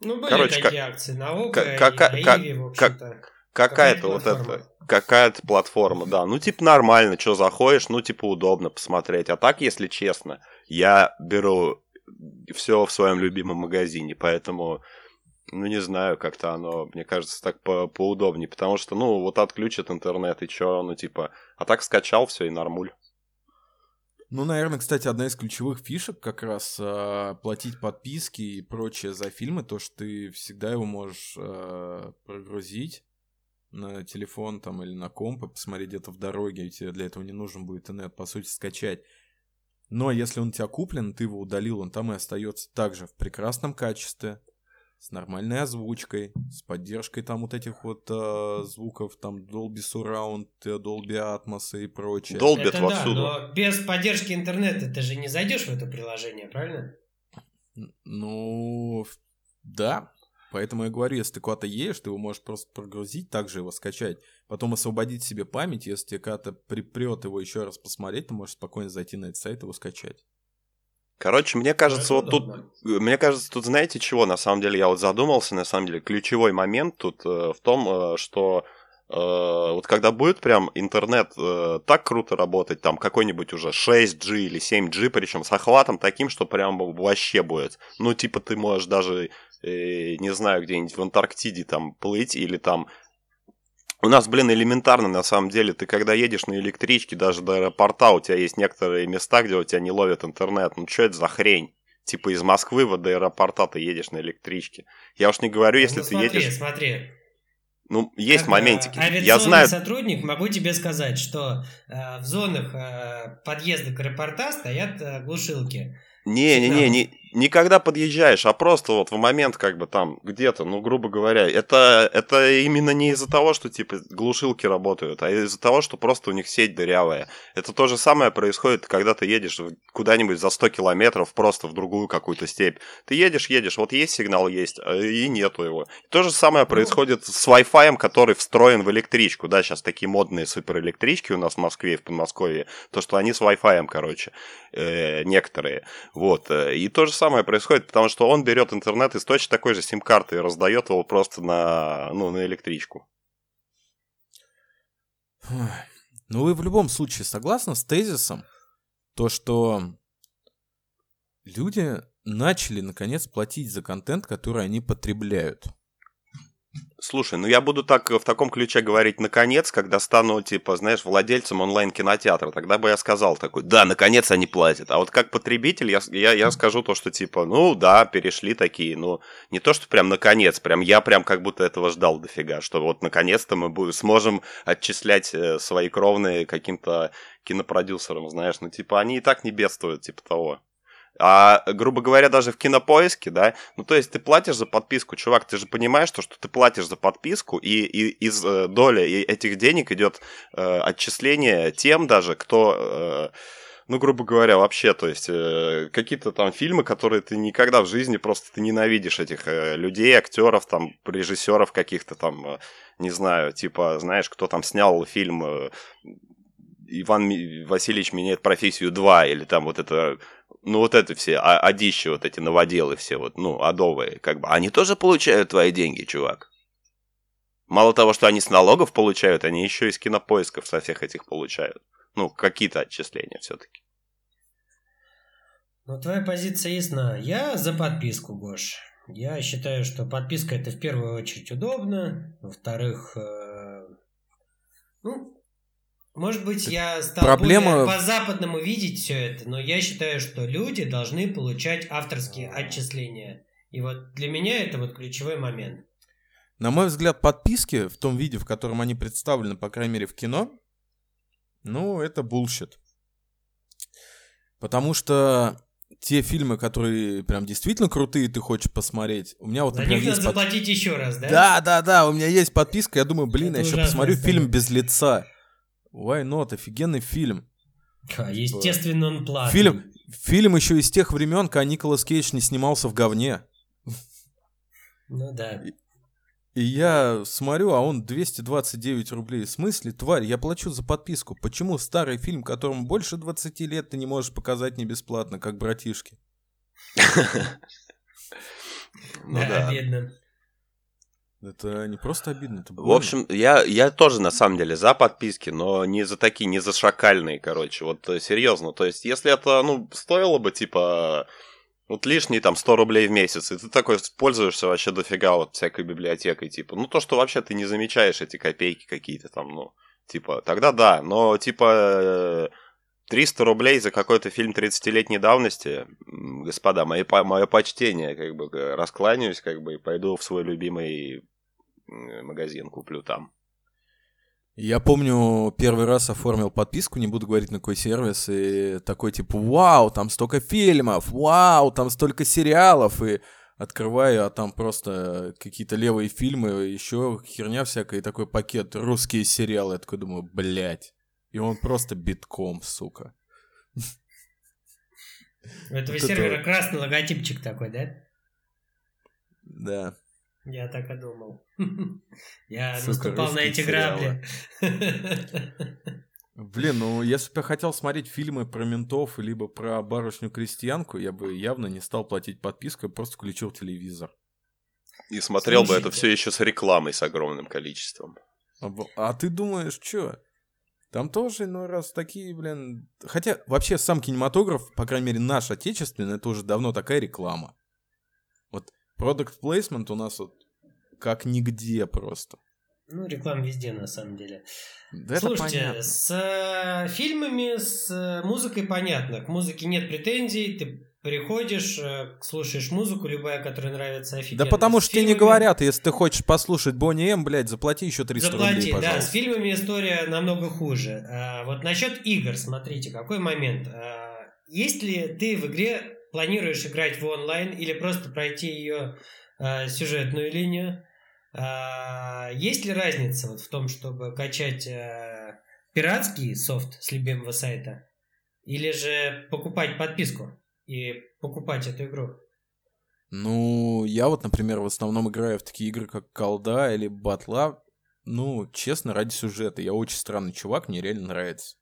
Ну, были Короче, такие как- акции на ОКО как- и как- Иви, в общем-то. Какая-то Какая вот эта, какая-то платформа, да. Ну, типа, нормально, что заходишь, ну, типа, удобно посмотреть. А так, если честно, я беру все в своем любимом магазине, поэтому, ну, не знаю, как-то оно, мне кажется, так по поудобнее, потому что, ну, вот отключат интернет, и чё, ну, типа, а так скачал все и нормуль. Ну, наверное, кстати, одна из ключевых фишек как раз а, платить подписки и прочее за фильмы, то, что ты всегда его можешь а, прогрузить на телефон там или на комп и посмотреть где-то в дороге, и тебе для этого не нужен будет интернет, по сути, скачать. Но если он у тебя куплен, ты его удалил, он там и остается также в прекрасном качестве, с нормальной озвучкой, с поддержкой там вот этих вот а, звуков, там Dolby Surround, э, Dolby Atmos и прочее. Долбят Это да, вовсюду. но без поддержки интернета ты же не зайдешь в это приложение, правильно? Ну, да. Поэтому я говорю, если ты куда-то едешь, ты его можешь просто прогрузить, также его скачать, потом освободить себе память, если тебе когда-то припрет его еще раз посмотреть, ты можешь спокойно зайти на этот сайт и его скачать. Короче, мне кажется, вот тут удобно. Мне кажется, тут знаете чего, на самом деле, я вот задумался, на самом деле, ключевой момент тут э, в том, э, что э, вот когда будет прям интернет э, так круто работать, там какой-нибудь уже 6G или 7G, причем с охватом таким, что прям вообще будет. Ну, типа, ты можешь даже, э, не знаю, где-нибудь в Антарктиде там плыть или там у нас, блин, элементарно, на самом деле, ты когда едешь на электричке, даже до аэропорта, у тебя есть некоторые места, где у тебя не ловит интернет. Ну, что это за хрень? Типа из Москвы вот до аэропорта ты едешь на электричке. Я уж не говорю, если ну, ты смотри, едешь... смотри. Ну, есть Как, моментики. э, Я авиационный знаю... сотрудник, могу тебе сказать, что э, в зонах э, подъезда к аэропорта стоят э, глушилки. Не-не-не, не, не когда подъезжаешь, а просто вот в момент как бы там где-то, ну, грубо говоря, это, это именно не из-за того, что типа глушилки работают, а из-за того, что просто у них сеть дырявая. Это то же самое происходит, когда ты едешь куда-нибудь за 100 километров просто в другую какую-то степь. Ты едешь, едешь, вот есть сигнал, есть, а и нету его. То же самое происходит с Wi-Fi, который встроен в электричку. Да, сейчас такие модные суперэлектрички у нас в Москве и в Подмосковье. То, что они с Wi-Fi, короче, э, некоторые. Вот. э, И то же самое происходит, потому что он берет интернет из точно такой же сим-карты и раздает его просто на, ну, на электричку. Ну, вы в любом случае согласны с тезисом, то, что люди начали, наконец, платить за контент, который они потребляют. Слушай, ну я буду так в таком ключе говорить наконец, когда стану, типа, знаешь, владельцем онлайн-кинотеатра. Тогда бы я сказал такой, да, наконец они платят. А вот как потребитель я, я, я скажу то, что типа, ну да, перешли такие, ну не то, что прям наконец, прям я прям как будто этого ждал дофига, что вот наконец-то мы будем, сможем отчислять э, свои кровные каким-то кинопродюсерам, знаешь, ну типа они и так не бедствуют, типа того. А, грубо говоря, даже в кинопоиске, да, ну то есть ты платишь за подписку, чувак, ты же понимаешь, то, что ты платишь за подписку, и, и из э, доли этих денег идет э, отчисление тем даже, кто, э, ну, грубо говоря, вообще, то есть э, какие-то там фильмы, которые ты никогда в жизни просто ты ненавидишь этих э, людей, актеров, там, режиссеров каких-то там, э, не знаю, типа, знаешь, кто там снял фильм э, Иван Васильевич меняет профессию 2, или там вот это ну вот это все, а, адищи вот эти новоделы все вот, ну, адовые, как бы, они тоже получают твои деньги, чувак. Мало того, что они с налогов получают, они еще и с кинопоисков со всех этих получают. Ну, какие-то отчисления все-таки. Ну, твоя позиция ясна. Я за подписку, Гош. Я считаю, что подписка это в первую очередь удобно. Во-вторых, э, ну, может быть, я стал Проблема- более по-западному видеть все это, но я считаю, что люди должны получать авторские отчисления. И вот для меня это вот ключевой момент. На мой взгляд, подписки в том виде, в котором они представлены, по крайней мере, в кино, ну, это bullshit. Потому что те фильмы, которые прям действительно крутые, ты хочешь посмотреть, у меня вот, За например, них надо под- заплатить еще раз, да? Да, да, да, у меня есть подписка, я думаю, блин, Это я еще посмотрю фильм без лица. Why not? Офигенный фильм. Ха, Естественно, он платный. Фильм, фильм еще из тех времен, когда Николас Кейдж не снимался в говне. Ну да. И я смотрю, а он 229 рублей. В смысле, тварь, я плачу за подписку. Почему старый фильм, которому больше 20 лет, ты не можешь показать не бесплатно, как братишки? Ну да, да. Это не просто обидно, это В больно. общем, я, я тоже на самом деле за подписки, но не за такие, не за шакальные, короче. Вот э, серьезно. То есть, если это, ну, стоило бы, типа, вот лишние там 100 рублей в месяц, и ты такой пользуешься вообще дофига вот всякой библиотекой, типа, ну, то, что вообще ты не замечаешь эти копейки какие-то там, ну, типа, тогда да, но, типа, э, 300 рублей за какой-то фильм 30-летней давности, господа, мои, мое почтение, как бы, раскланяюсь, как бы, и пойду в свой любимый магазин, куплю там. Я помню, первый раз оформил подписку, не буду говорить на какой сервис, и такой типа, вау, там столько фильмов, вау, там столько сериалов, и открываю, а там просто какие-то левые фильмы, еще херня всякая, и такой пакет, русские сериалы, я такой думаю, блядь. И он просто битком, сука. У этого сервера красный логотипчик такой, да? Да. Я так и думал. Я наступал на эти грабли. Блин, ну если бы я хотел смотреть фильмы про ментов, либо про барышню-крестьянку, я бы явно не стал платить подписку, я просто включил телевизор. И смотрел бы это Слушайте. все еще с рекламой с огромным количеством. А, а ты думаешь, что? Там тоже, ну, раз такие, блин... Хотя, вообще, сам кинематограф, по крайней мере, наш отечественный, это уже давно такая реклама. Продукт placement у нас вот как нигде просто. Ну, реклама везде, на самом деле. Да это Слушайте, понятно. с э, фильмами, с э, музыкой понятно. К музыке нет претензий. Ты приходишь, э, слушаешь музыку, любая, которая нравится, Да офигенно. потому С что тебе не фильмами- говорят, если ты хочешь послушать Бонни М, блядь, заплати еще 300 Заплати, рублей, да, с фильмами история намного хуже. А, вот насчет игр, смотрите, какой момент. А, есть ли ты в игре планируешь играть в онлайн или просто пройти ее а, сюжетную линию? А, есть ли разница вот в том, чтобы качать а, пиратский софт с любимого сайта или же покупать подписку и покупать эту игру? Ну, я вот, например, в основном играю в такие игры, как Колда или Батла. Ну, честно, ради сюжета. Я очень странный чувак, мне реально нравится.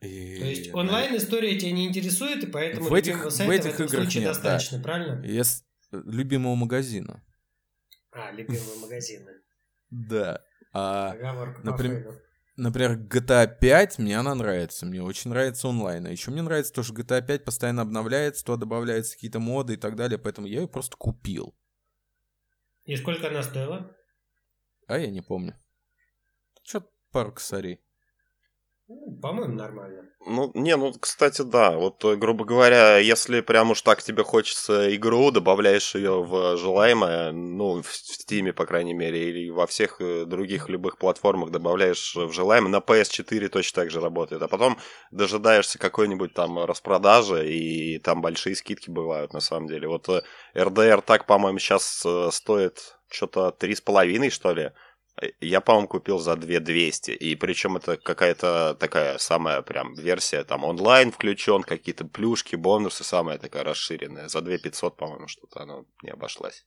И, То есть онлайн история тебя не интересует, и поэтому В этих- любимого в этих в играх нет, да. достаточно, правильно? Если... Любимого магазина. А, любимые магазины. Да. А, например, например, GTA 5, мне она нравится. Мне очень нравится онлайн. А еще мне нравится то, что GTA 5 постоянно обновляется, то добавляются какие-то моды и так далее. Поэтому я ее просто купил. И сколько она стоила? А я не помню. Что-то пару косарей. Ну, по-моему, нормально. Ну, не, ну, кстати, да. Вот, э, грубо говоря, если прям уж так тебе хочется игру, добавляешь ее в желаемое, ну, в Steam, по крайней мере, или во всех э, других любых платформах добавляешь в желаемое, на PS4 точно так же работает. А потом дожидаешься какой-нибудь там распродажи, и там большие скидки бывают, на самом деле. Вот э, RDR так, по-моему, сейчас стоит что-то 3,5, что ли. Я, по-моему, купил за 2200. И причем это какая-то такая самая прям версия, там онлайн включен, какие-то плюшки, бонусы, самая такая расширенная. За 2500, по-моему, что-то она не обошлась.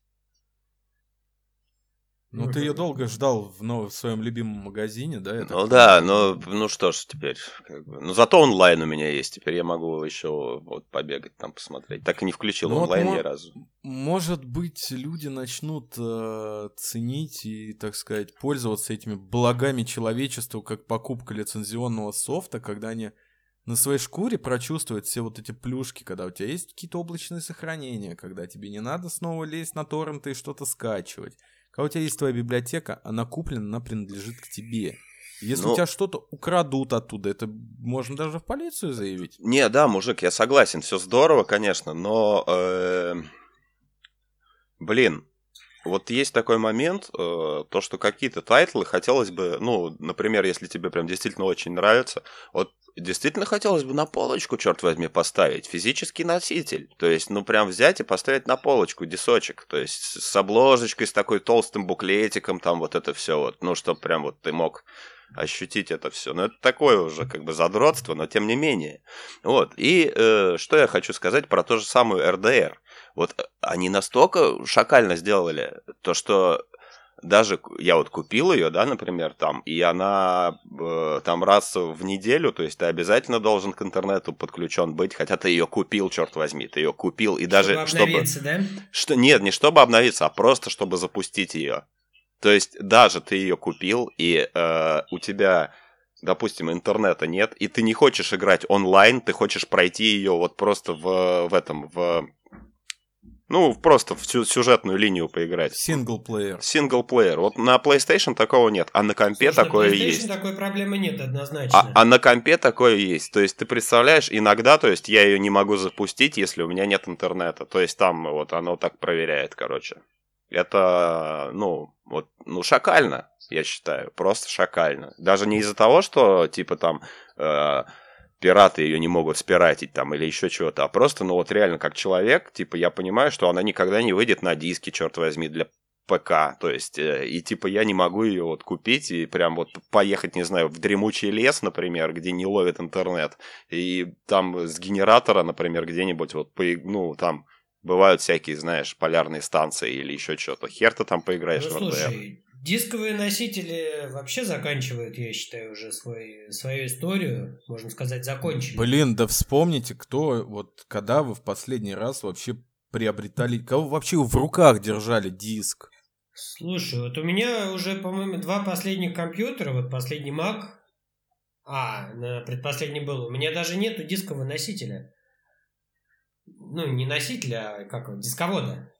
Ну, ты ее долго ждал в, ну, в своем любимом магазине, да? так Ну да, но ну что ж теперь. Как бы. Ну зато онлайн у меня есть. Теперь я могу еще вот побегать там посмотреть. Так и не включил Ну вот онлайн мо- ни разу. Может быть, люди начнут э, ценить и, так сказать, пользоваться этими благами человечества, как покупка лицензионного софта, когда они на своей шкуре прочувствуют все вот эти плюшки, когда у тебя есть какие-то облачные сохранения, когда тебе не надо снова лезть на торренты и что-то скачивать. Когда у тебя есть твоя библиотека, она куплена, она принадлежит к тебе. Если Ну- у тебя что-то украдут оттуда, это можно даже в полицию заявить. Не, да, мужик, я согласен, все здорово, конечно, но, э, блин, вот есть такой момент, э, то, что какие-то тайтлы хотелось бы, ну, например, если тебе прям действительно очень нравится, вот действительно хотелось бы на полочку, черт возьми, поставить физический носитель, то есть, ну, прям взять и поставить на полочку дисочек, то есть с обложечкой, с такой толстым буклетиком, там вот это все вот, ну, чтобы прям вот ты мог ощутить это все. Но это такое уже как бы задротство, но тем не менее. Вот. И э, что я хочу сказать про ту же самую РДР. Вот э, они настолько шакально сделали то, что даже я вот купил ее, да, например, там, и она э, там раз в неделю, то есть ты обязательно должен к интернету подключен быть, хотя ты ее купил, черт возьми, ты ее купил, и даже чтобы... чтобы да? Что, нет, не чтобы обновиться, а просто чтобы запустить ее. То есть даже ты ее купил, и э, у тебя допустим, интернета нет, и ты не хочешь играть онлайн, ты хочешь пройти ее вот просто в, в этом, в ну, просто в сюжетную линию поиграть. Синглплеер. Синглплеер. Вот на PlayStation такого нет, а на компе Слушай, такое на PlayStation есть. такой проблемы нет однозначно. А, а на компе такое есть. То есть ты представляешь, иногда, то есть я ее не могу запустить, если у меня нет интернета. То есть там вот оно так проверяет, короче. Это, ну, ну, шакально, я считаю. Просто шакально. Даже не из-за того, что, типа, там... Э, пираты ее не могут спиратить там или еще чего-то, а просто, ну вот реально как человек, типа я понимаю, что она никогда не выйдет на диске, черт возьми, для ПК, то есть, э, и типа я не могу ее вот купить и прям вот поехать, не знаю, в дремучий лес, например, где не ловит интернет, и там с генератора, например, где-нибудь вот, по, ну, там бывают всякие, знаешь, полярные станции или еще что-то. Хер ты там поиграешь ну, в слушай, Дисковые носители вообще заканчивают, я считаю, уже свой, свою историю, можно сказать, закончили. Блин, да вспомните, кто, вот когда вы в последний раз вообще приобретали, кого вообще в руках держали диск? Слушай, вот у меня уже, по-моему, два последних компьютера, вот последний Mac, а, предпоследний был, у меня даже нету дискового носителя. Ну, не носителя, а как дисковода.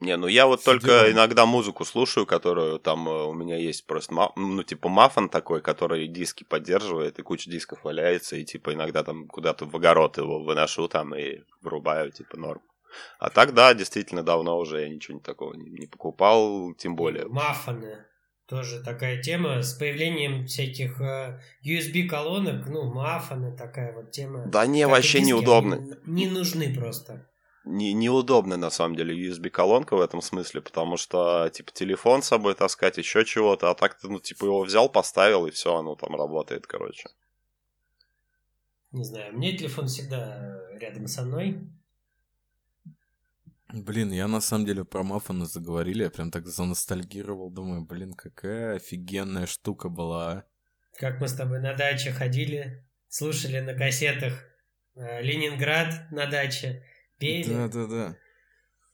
Не, ну я вот Сидел. только иногда музыку слушаю, которую там э, у меня есть просто, ну, типа мафон такой, который диски поддерживает, и куча дисков валяется, и типа иногда там куда-то в огород его выношу там и врубаю, типа норм. А так, да, действительно, давно уже я ничего такого не, не покупал, тем более. Мафоны. Тоже такая тема с появлением всяких э, USB-колонок, ну, мафоны такая вот тема. Да не, вообще неудобно. Не нужны просто не, неудобная на самом деле USB-колонка в этом смысле, потому что, типа, телефон с собой таскать, еще чего-то, а так ты, ну, типа, его взял, поставил, и все, оно там работает, короче. Не знаю, мне телефон всегда рядом со мной. Блин, я на самом деле про Маффана заговорили, я прям так заностальгировал, думаю, блин, какая офигенная штука была. А. Как мы с тобой на даче ходили, слушали на кассетах э, Ленинград на даче, Пели? Да, да, да.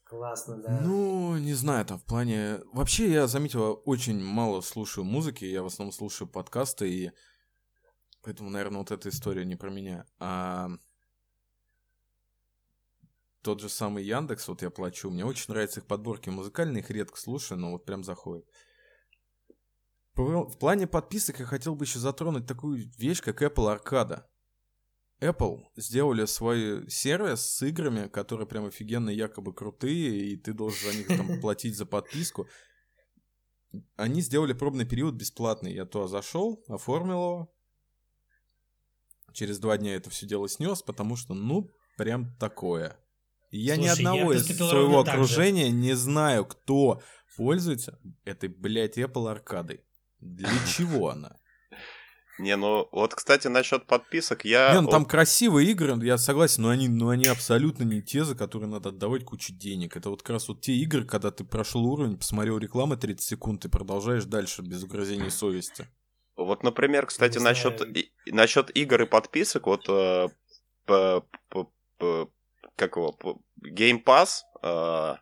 Классно, да. Ну, не знаю, там в плане... Вообще, я заметил, очень мало слушаю музыки, я в основном слушаю подкасты, и поэтому, наверное, вот эта история не про меня. А тот же самый Яндекс, вот я плачу, мне очень нравятся их подборки музыкальные, их редко слушаю, но вот прям заходит. В плане подписок я хотел бы еще затронуть такую вещь, как Apple Аркада. Apple сделали свой сервис с играми, которые прям офигенно якобы крутые, и ты должен за них там платить за подписку. Они сделали пробный период бесплатный. Я туда зашел, оформил его. Через два дня это все дело снес, потому что, ну, прям такое. я Слушай, ни одного я из своего окружения не знаю, кто пользуется этой, блядь, Apple аркадой. Для чего она? Не, ну вот, кстати, насчет подписок я... Не, ну там красивые игры, я согласен, но они, но они абсолютно не те, за которые надо отдавать кучу денег. Это вот как раз вот те игры, когда ты прошел уровень, посмотрел рекламу 30 секунд и продолжаешь дальше без угрызения совести. Вот, например, кстати, насчет, и, насчет игр и подписок, вот э, по, по, по, как его, по, Game Pass, э,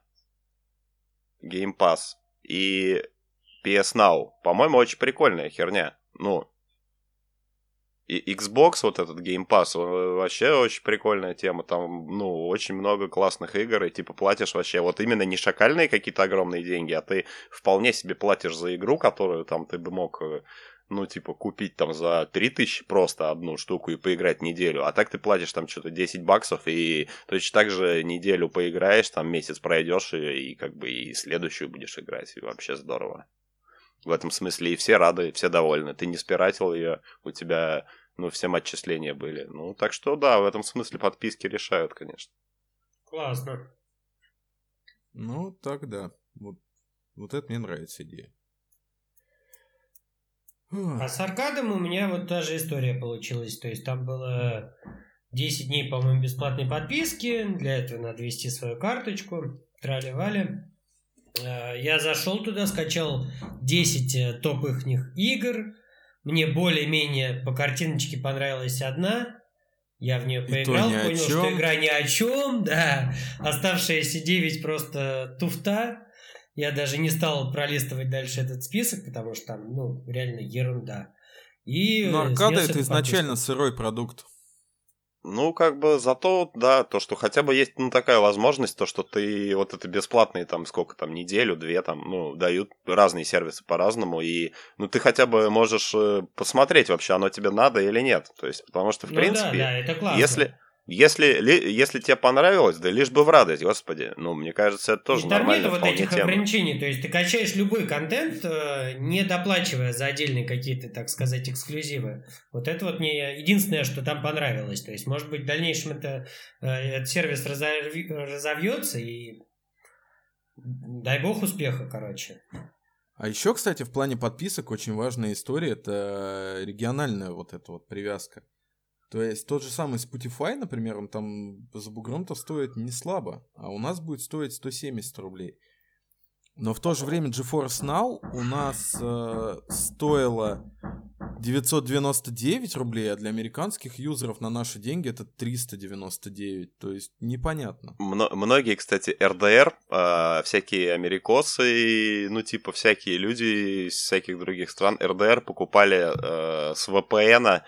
Game Pass и PS Now, по-моему, очень прикольная херня. Ну, и Xbox, вот этот Game Pass, вообще очень прикольная тема. Там, ну, очень много классных игр, и типа платишь вообще вот именно не шакальные какие-то огромные деньги, а ты вполне себе платишь за игру, которую там ты бы мог э, ну, типа, купить там за 3000 просто одну штуку и поиграть неделю, а так ты платишь там что-то 10 баксов и точно так же неделю поиграешь, там месяц пройдешь и, и как бы и следующую будешь играть, и вообще здорово. В этом смысле и все рады, все довольны. Ты не спиратил ее, у тебя ну, всем отчисления были. Ну, так что да, в этом смысле подписки решают, конечно. Классно. Ну, так да. Вот, вот это мне нравится идея. А с аркадом у меня вот та же история получилась. То есть там было 10 дней, по-моему, бесплатной подписки. Для этого надо ввести свою карточку. Трали-вали. Э, я зашел туда, скачал 10 э, топ их игр. Мне более-менее по картиночке понравилась одна. Я в нее поиграл, понял, что игра ни о чем, да. Оставшиеся 9 просто туфта. Я даже не стал пролистывать дальше этот список, потому что там, ну, реально ерунда. И Но аркада это изначально сырой продукт. Ну, как бы зато, да, то, что хотя бы есть ну, такая возможность, то, что ты вот это бесплатные там сколько там, неделю, две там, ну, дают разные сервисы по-разному, и ну ты хотя бы можешь э, посмотреть вообще, оно тебе надо или нет. То есть, потому что, в ну, принципе, да, да, это классно. если если, если тебе понравилось, да лишь бы в радость, господи. Ну, мне кажется, это тоже и нормально. Там нет вот этих тема. ограничений. То есть ты качаешь любой контент, э, не доплачивая за отдельные какие-то, так сказать, эксклюзивы. Вот это вот мне единственное, что там понравилось. То есть, может быть, в дальнейшем это, э, этот сервис разовь... разовьется и дай бог успеха, короче. А еще, кстати, в плане подписок очень важная история – это региональная вот эта вот привязка. То есть тот же самый Spotify, например, он там за бугром-то стоит не слабо, а у нас будет стоить 170 рублей. Но в то же время GeForce Now у нас э, стоило 999 рублей, а для американских юзеров на наши деньги это 399. То есть непонятно. Мно- многие, кстати, RDR, э, всякие америкосы, ну типа всякие люди из всяких других стран RDR покупали э, с VPN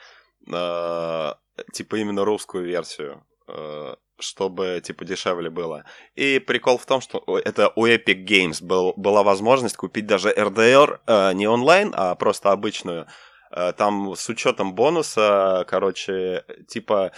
типа именно русскую версию, э, чтобы типа дешевле было. И прикол в том, что это у Epic Games был, была возможность купить даже RDR э, не онлайн, а просто обычную. Э, там с учетом бонуса, короче, типа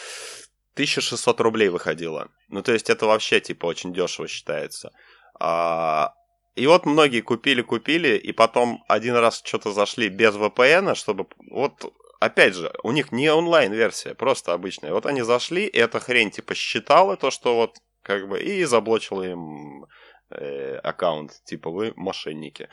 1600 рублей выходило. Ну, то есть это вообще, типа, очень дешево считается. А, и вот многие купили-купили, и потом один раз что-то зашли без VPN, чтобы вот опять же, у них не онлайн-версия, просто обычная. Вот они зашли, и эта хрень типа считала то, что вот как бы, и заблочила им э, аккаунт, типа вы мошенники.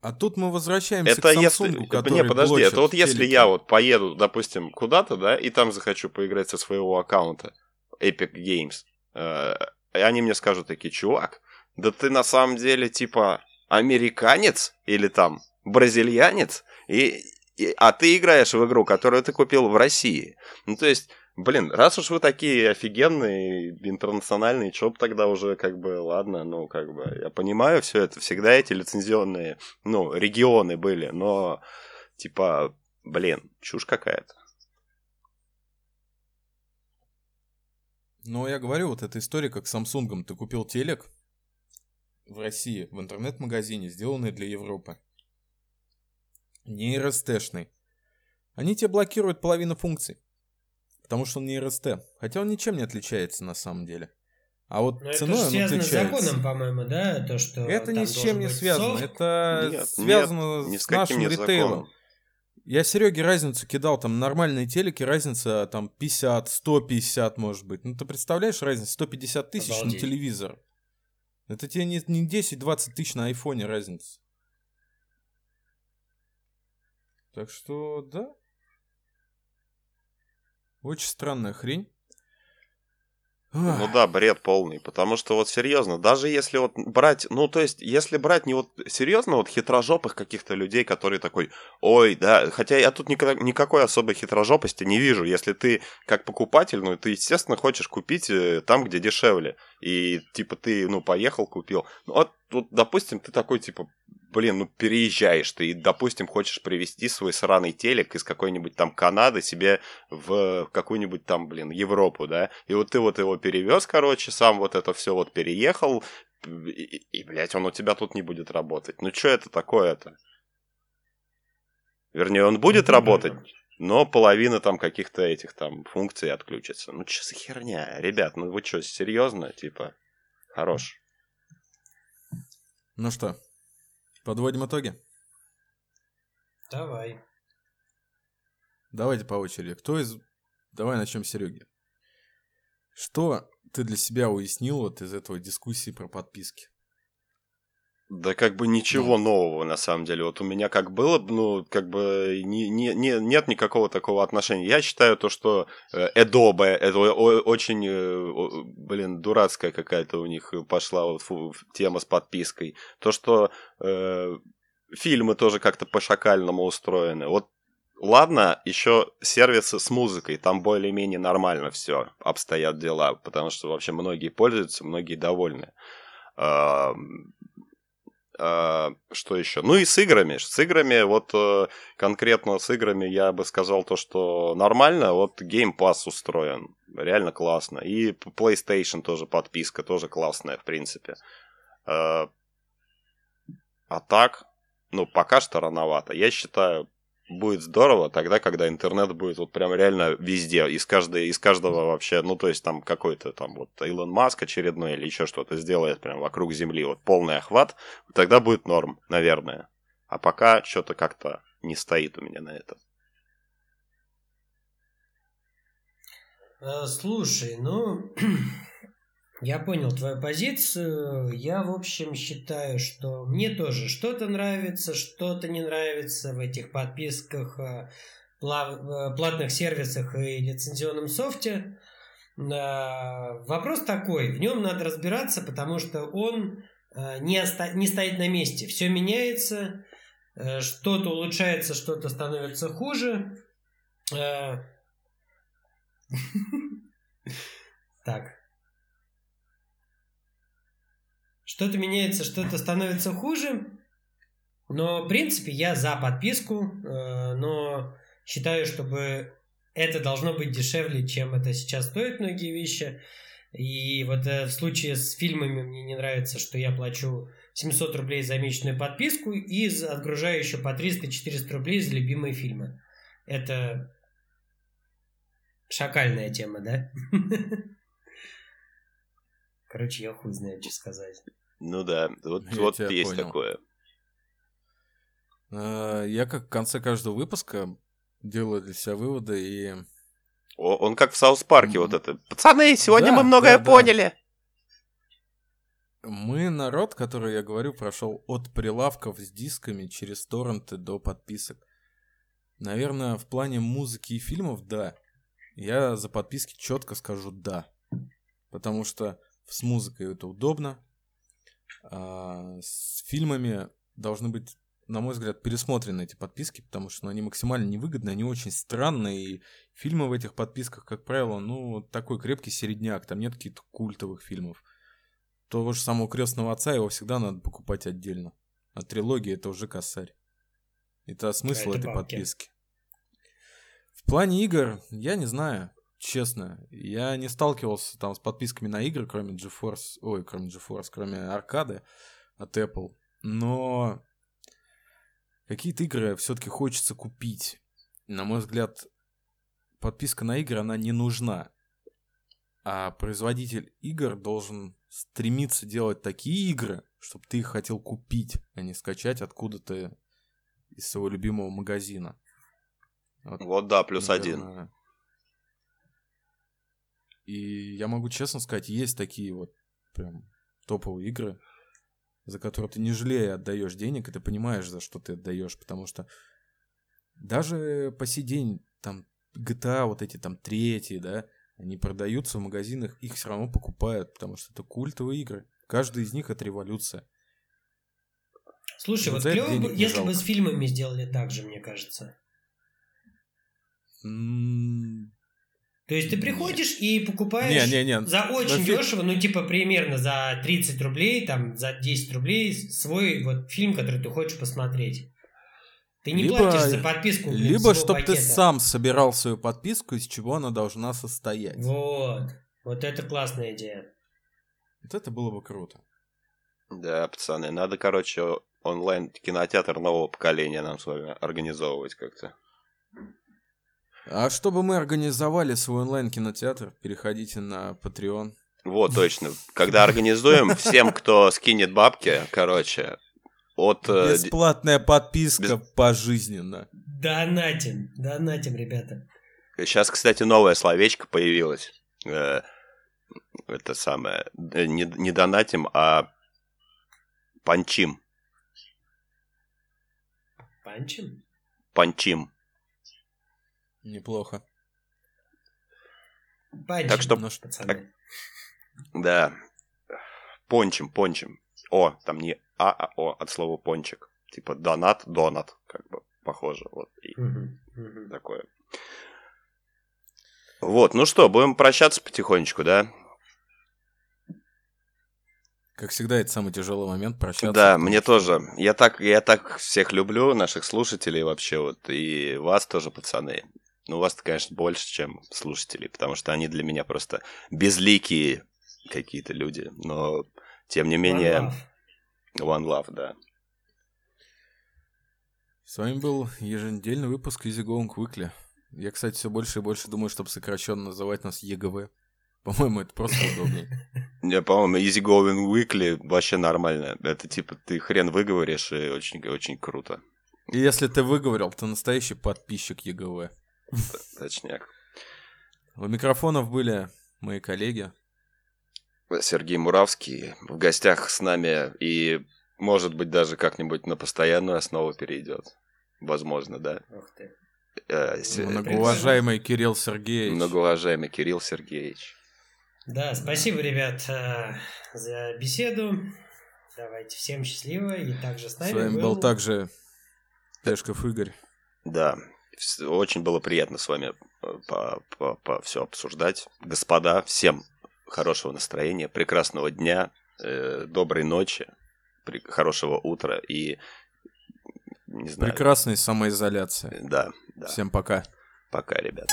А тут мы возвращаемся это к Samsung, если... который Не, подожди, это вот если я вот поеду, допустим, куда-то, да, и там захочу поиграть со своего аккаунта Epic Games, э, и они мне скажут такие, чувак, да ты на самом деле типа американец или там бразильянец, и а ты играешь в игру, которую ты купил в России. Ну, то есть, блин, раз уж вы такие офигенные, интернациональные, чё бы тогда уже, как бы, ладно, ну, как бы, я понимаю все это, всегда эти лицензионные, ну, регионы были, но, типа, блин, чушь какая-то. Ну, я говорю, вот эта история, как с Samsung. Ты купил телек в России, в интернет-магазине, сделанный для Европы не RST-шный. Они тебе блокируют половину функций. Потому что он не RST. Хотя он ничем не отличается на самом деле. А вот Но ценой это он отличается. с законом, по-моему, да? То, что это ни с чем не связано. Софт. Это нет, связано нет, с нашим ритейлом. Законом. Я Сереге разницу кидал, там нормальные телеки, разница там 50, 150 может быть. Ну ты представляешь разницу? 150 тысяч Обалдеть. на телевизор. Это тебе не, не 10-20 тысяч на айфоне разница. Так что, да. Очень странная хрень. Ну да, бред полный, потому что вот серьезно, даже если вот брать, ну то есть, если брать не вот серьезно вот хитрожопых каких-то людей, которые такой, ой, да, хотя я тут никак, никакой особой хитрожопости не вижу, если ты как покупатель, ну ты естественно хочешь купить э, там, где дешевле, и типа ты, ну поехал, купил, ну вот, вот допустим, ты такой типа, блин, ну переезжаешь ты и, допустим, хочешь привезти свой сраный телек из какой-нибудь там Канады себе в какую-нибудь там, блин, Европу, да, и вот ты вот его перевез, короче, сам вот это все вот переехал, и, и, блядь, он у тебя тут не будет работать. Ну что это такое-то? Вернее, он будет работать, но половина там каких-то этих там функций отключится. Ну что за херня? Ребят, ну вы что, серьезно? Типа, хорош. Ну что, Подводим итоги? Давай. Давайте по очереди. Кто из... Давай начнем с Сереги. Что ты для себя уяснил вот из этого дискуссии про подписки? Да как бы ничего ну. нового, на самом деле. Вот у меня как было, ну, как бы не, не, не, нет никакого такого отношения. Я считаю то, что э, Adobe, это очень, э, блин, дурацкая какая-то у них пошла вот тема с подпиской. То, что э, фильмы тоже как-то по-шакальному устроены. Вот Ладно, еще сервисы с музыкой, там более-менее нормально все обстоят дела, потому что вообще многие пользуются, многие довольны. А, что еще? Ну и с играми. С играми, вот э, конкретно с играми я бы сказал то, что нормально. Вот Game Pass устроен. Реально классно. И PlayStation тоже подписка, тоже классная, в принципе. А, а так, ну, пока что рановато. Я считаю, будет здорово тогда, когда интернет будет вот прям реально везде, из, каждой, из каждого вообще, ну, то есть там какой-то там вот Илон Маск очередной или еще что-то сделает прям вокруг Земли, вот полный охват, тогда будет норм, наверное. А пока что-то как-то не стоит у меня на этом. Э, слушай, ну, Я понял твою позицию. Я, в общем, считаю, что мне тоже что-то нравится, что-то не нравится в этих подписках, э, э, платных сервисах и лицензионном софте. Э, вопрос такой, в нем надо разбираться, потому что он не, оста- не стоит на месте. Все меняется, что-то улучшается, что-то становится хуже. Так, Что-то меняется, что-то становится хуже. Но, в принципе, я за подписку, э, но считаю, чтобы это должно быть дешевле, чем это сейчас стоит многие вещи. И вот э, в случае с фильмами мне не нравится, что я плачу 700 рублей за месячную подписку и отгружаю еще по 300-400 рублей за любимые фильмы. Это шакальная тема, да? Короче, я хуй знаю, что сказать. Ну да, вот, вот есть понял. такое. А, я как в конце каждого выпуска делаю для себя выводы и... О, он как в Саус Парке вот это. Пацаны, сегодня да, мы многое да, поняли. Да. Мы народ, который, я говорю, прошел от прилавков с дисками через торренты до подписок. Наверное, в плане музыки и фильмов, да. Я за подписки четко скажу да. Потому что с музыкой это удобно, с фильмами должны быть, на мой взгляд, пересмотрены эти подписки, потому что ну, они максимально невыгодны, они очень странные, и фильмы в этих подписках, как правило, ну, такой крепкий середняк, там нет каких-то культовых фильмов. Того же самого «Крестного отца» его всегда надо покупать отдельно. А трилогия — это уже косарь. Это смысл это этой банки. подписки. В плане игр, я не знаю честно, я не сталкивался там с подписками на игры, кроме GeForce, ой, кроме GeForce, кроме аркады от Apple, но какие-то игры все-таки хочется купить. На мой взгляд, подписка на игры, она не нужна. А производитель игр должен стремиться делать такие игры, чтобы ты их хотел купить, а не скачать откуда-то из своего любимого магазина. Вот, вот да, плюс наверное, один. И я могу честно сказать, есть такие вот прям топовые игры, за которые ты не жалея отдаешь денег, и ты понимаешь, за что ты отдаешь, потому что даже по сей день там GTA, вот эти там третьи, да, они продаются в магазинах, их все равно покупают, потому что это культовые игры. Каждый из них это революция. Слушай, вот, вот клево, если жалко. бы с фильмами сделали так же, мне кажется. То есть ты приходишь и покупаешь не, не, не. за очень Но дешево, ну типа примерно за 30 рублей, там за 10 рублей свой вот фильм, который ты хочешь посмотреть. Ты не либо, платишь за подписку. Блин, либо чтобы ты сам собирал свою подписку, из чего она должна состоять. Вот. Вот это классная идея. Вот это было бы круто. Да, пацаны, надо, короче, онлайн кинотеатр нового поколения нам с вами организовывать как-то. А чтобы мы организовали свой онлайн-кинотеатр, переходите на Patreon. Вот, точно. Когда организуем, всем, кто скинет бабки, короче, от... Э, Бесплатная подписка Без... пожизненно. Донатим, донатим, ребята. Сейчас, кстати, новое словечко появилось. Э, это самое... Э, не, не донатим, а панчим. Панчим? Панчим. Неплохо. Панчим, Так что- пацаны. Да. Пончим, пончим. О, там не А, а О от слова пончик. Типа донат, донат. Как бы похоже. Вот. И такое. Вот, ну что, будем прощаться потихонечку, да? Как всегда, это самый тяжелый момент прощаться. Да, мне что- тоже. Я так, я так всех люблю, наших слушателей вообще, вот, и вас тоже, пацаны. Ну, вас-то, конечно, больше, чем слушателей, потому что они для меня просто безликие какие-то люди. Но, тем не менее, One love. one love, да. С вами был еженедельный выпуск Easy Going Weekly. Я, кстати, все больше и больше думаю, чтобы сокращенно называть нас ЕГВ. По-моему, это просто удобнее. Не, по-моему, Easy Going Weekly вообще нормально. Это типа ты хрен выговоришь, и очень-очень круто. И если ты выговорил, ты настоящий подписчик ЕГВ. Точняк. У микрофонов были мои коллеги. Сергей Муравский в гостях с нами и, может быть, даже как-нибудь на постоянную основу перейдет. Возможно, да. Ух ты. Э, С- Многоуважаемый Кирилл Сергеевич. Многоуважаемый Кирилл Сергеевич. Да, спасибо, ребят, э, за беседу. Давайте всем счастливо. И также с С нами вами был также Пешков Игорь. Да, очень было приятно с вами все обсуждать. Господа, всем хорошего настроения, прекрасного дня, э, доброй ночи, при- хорошего утра и не знаю. Прекрасная самоизоляция. Да, да. Всем пока. Пока, ребят.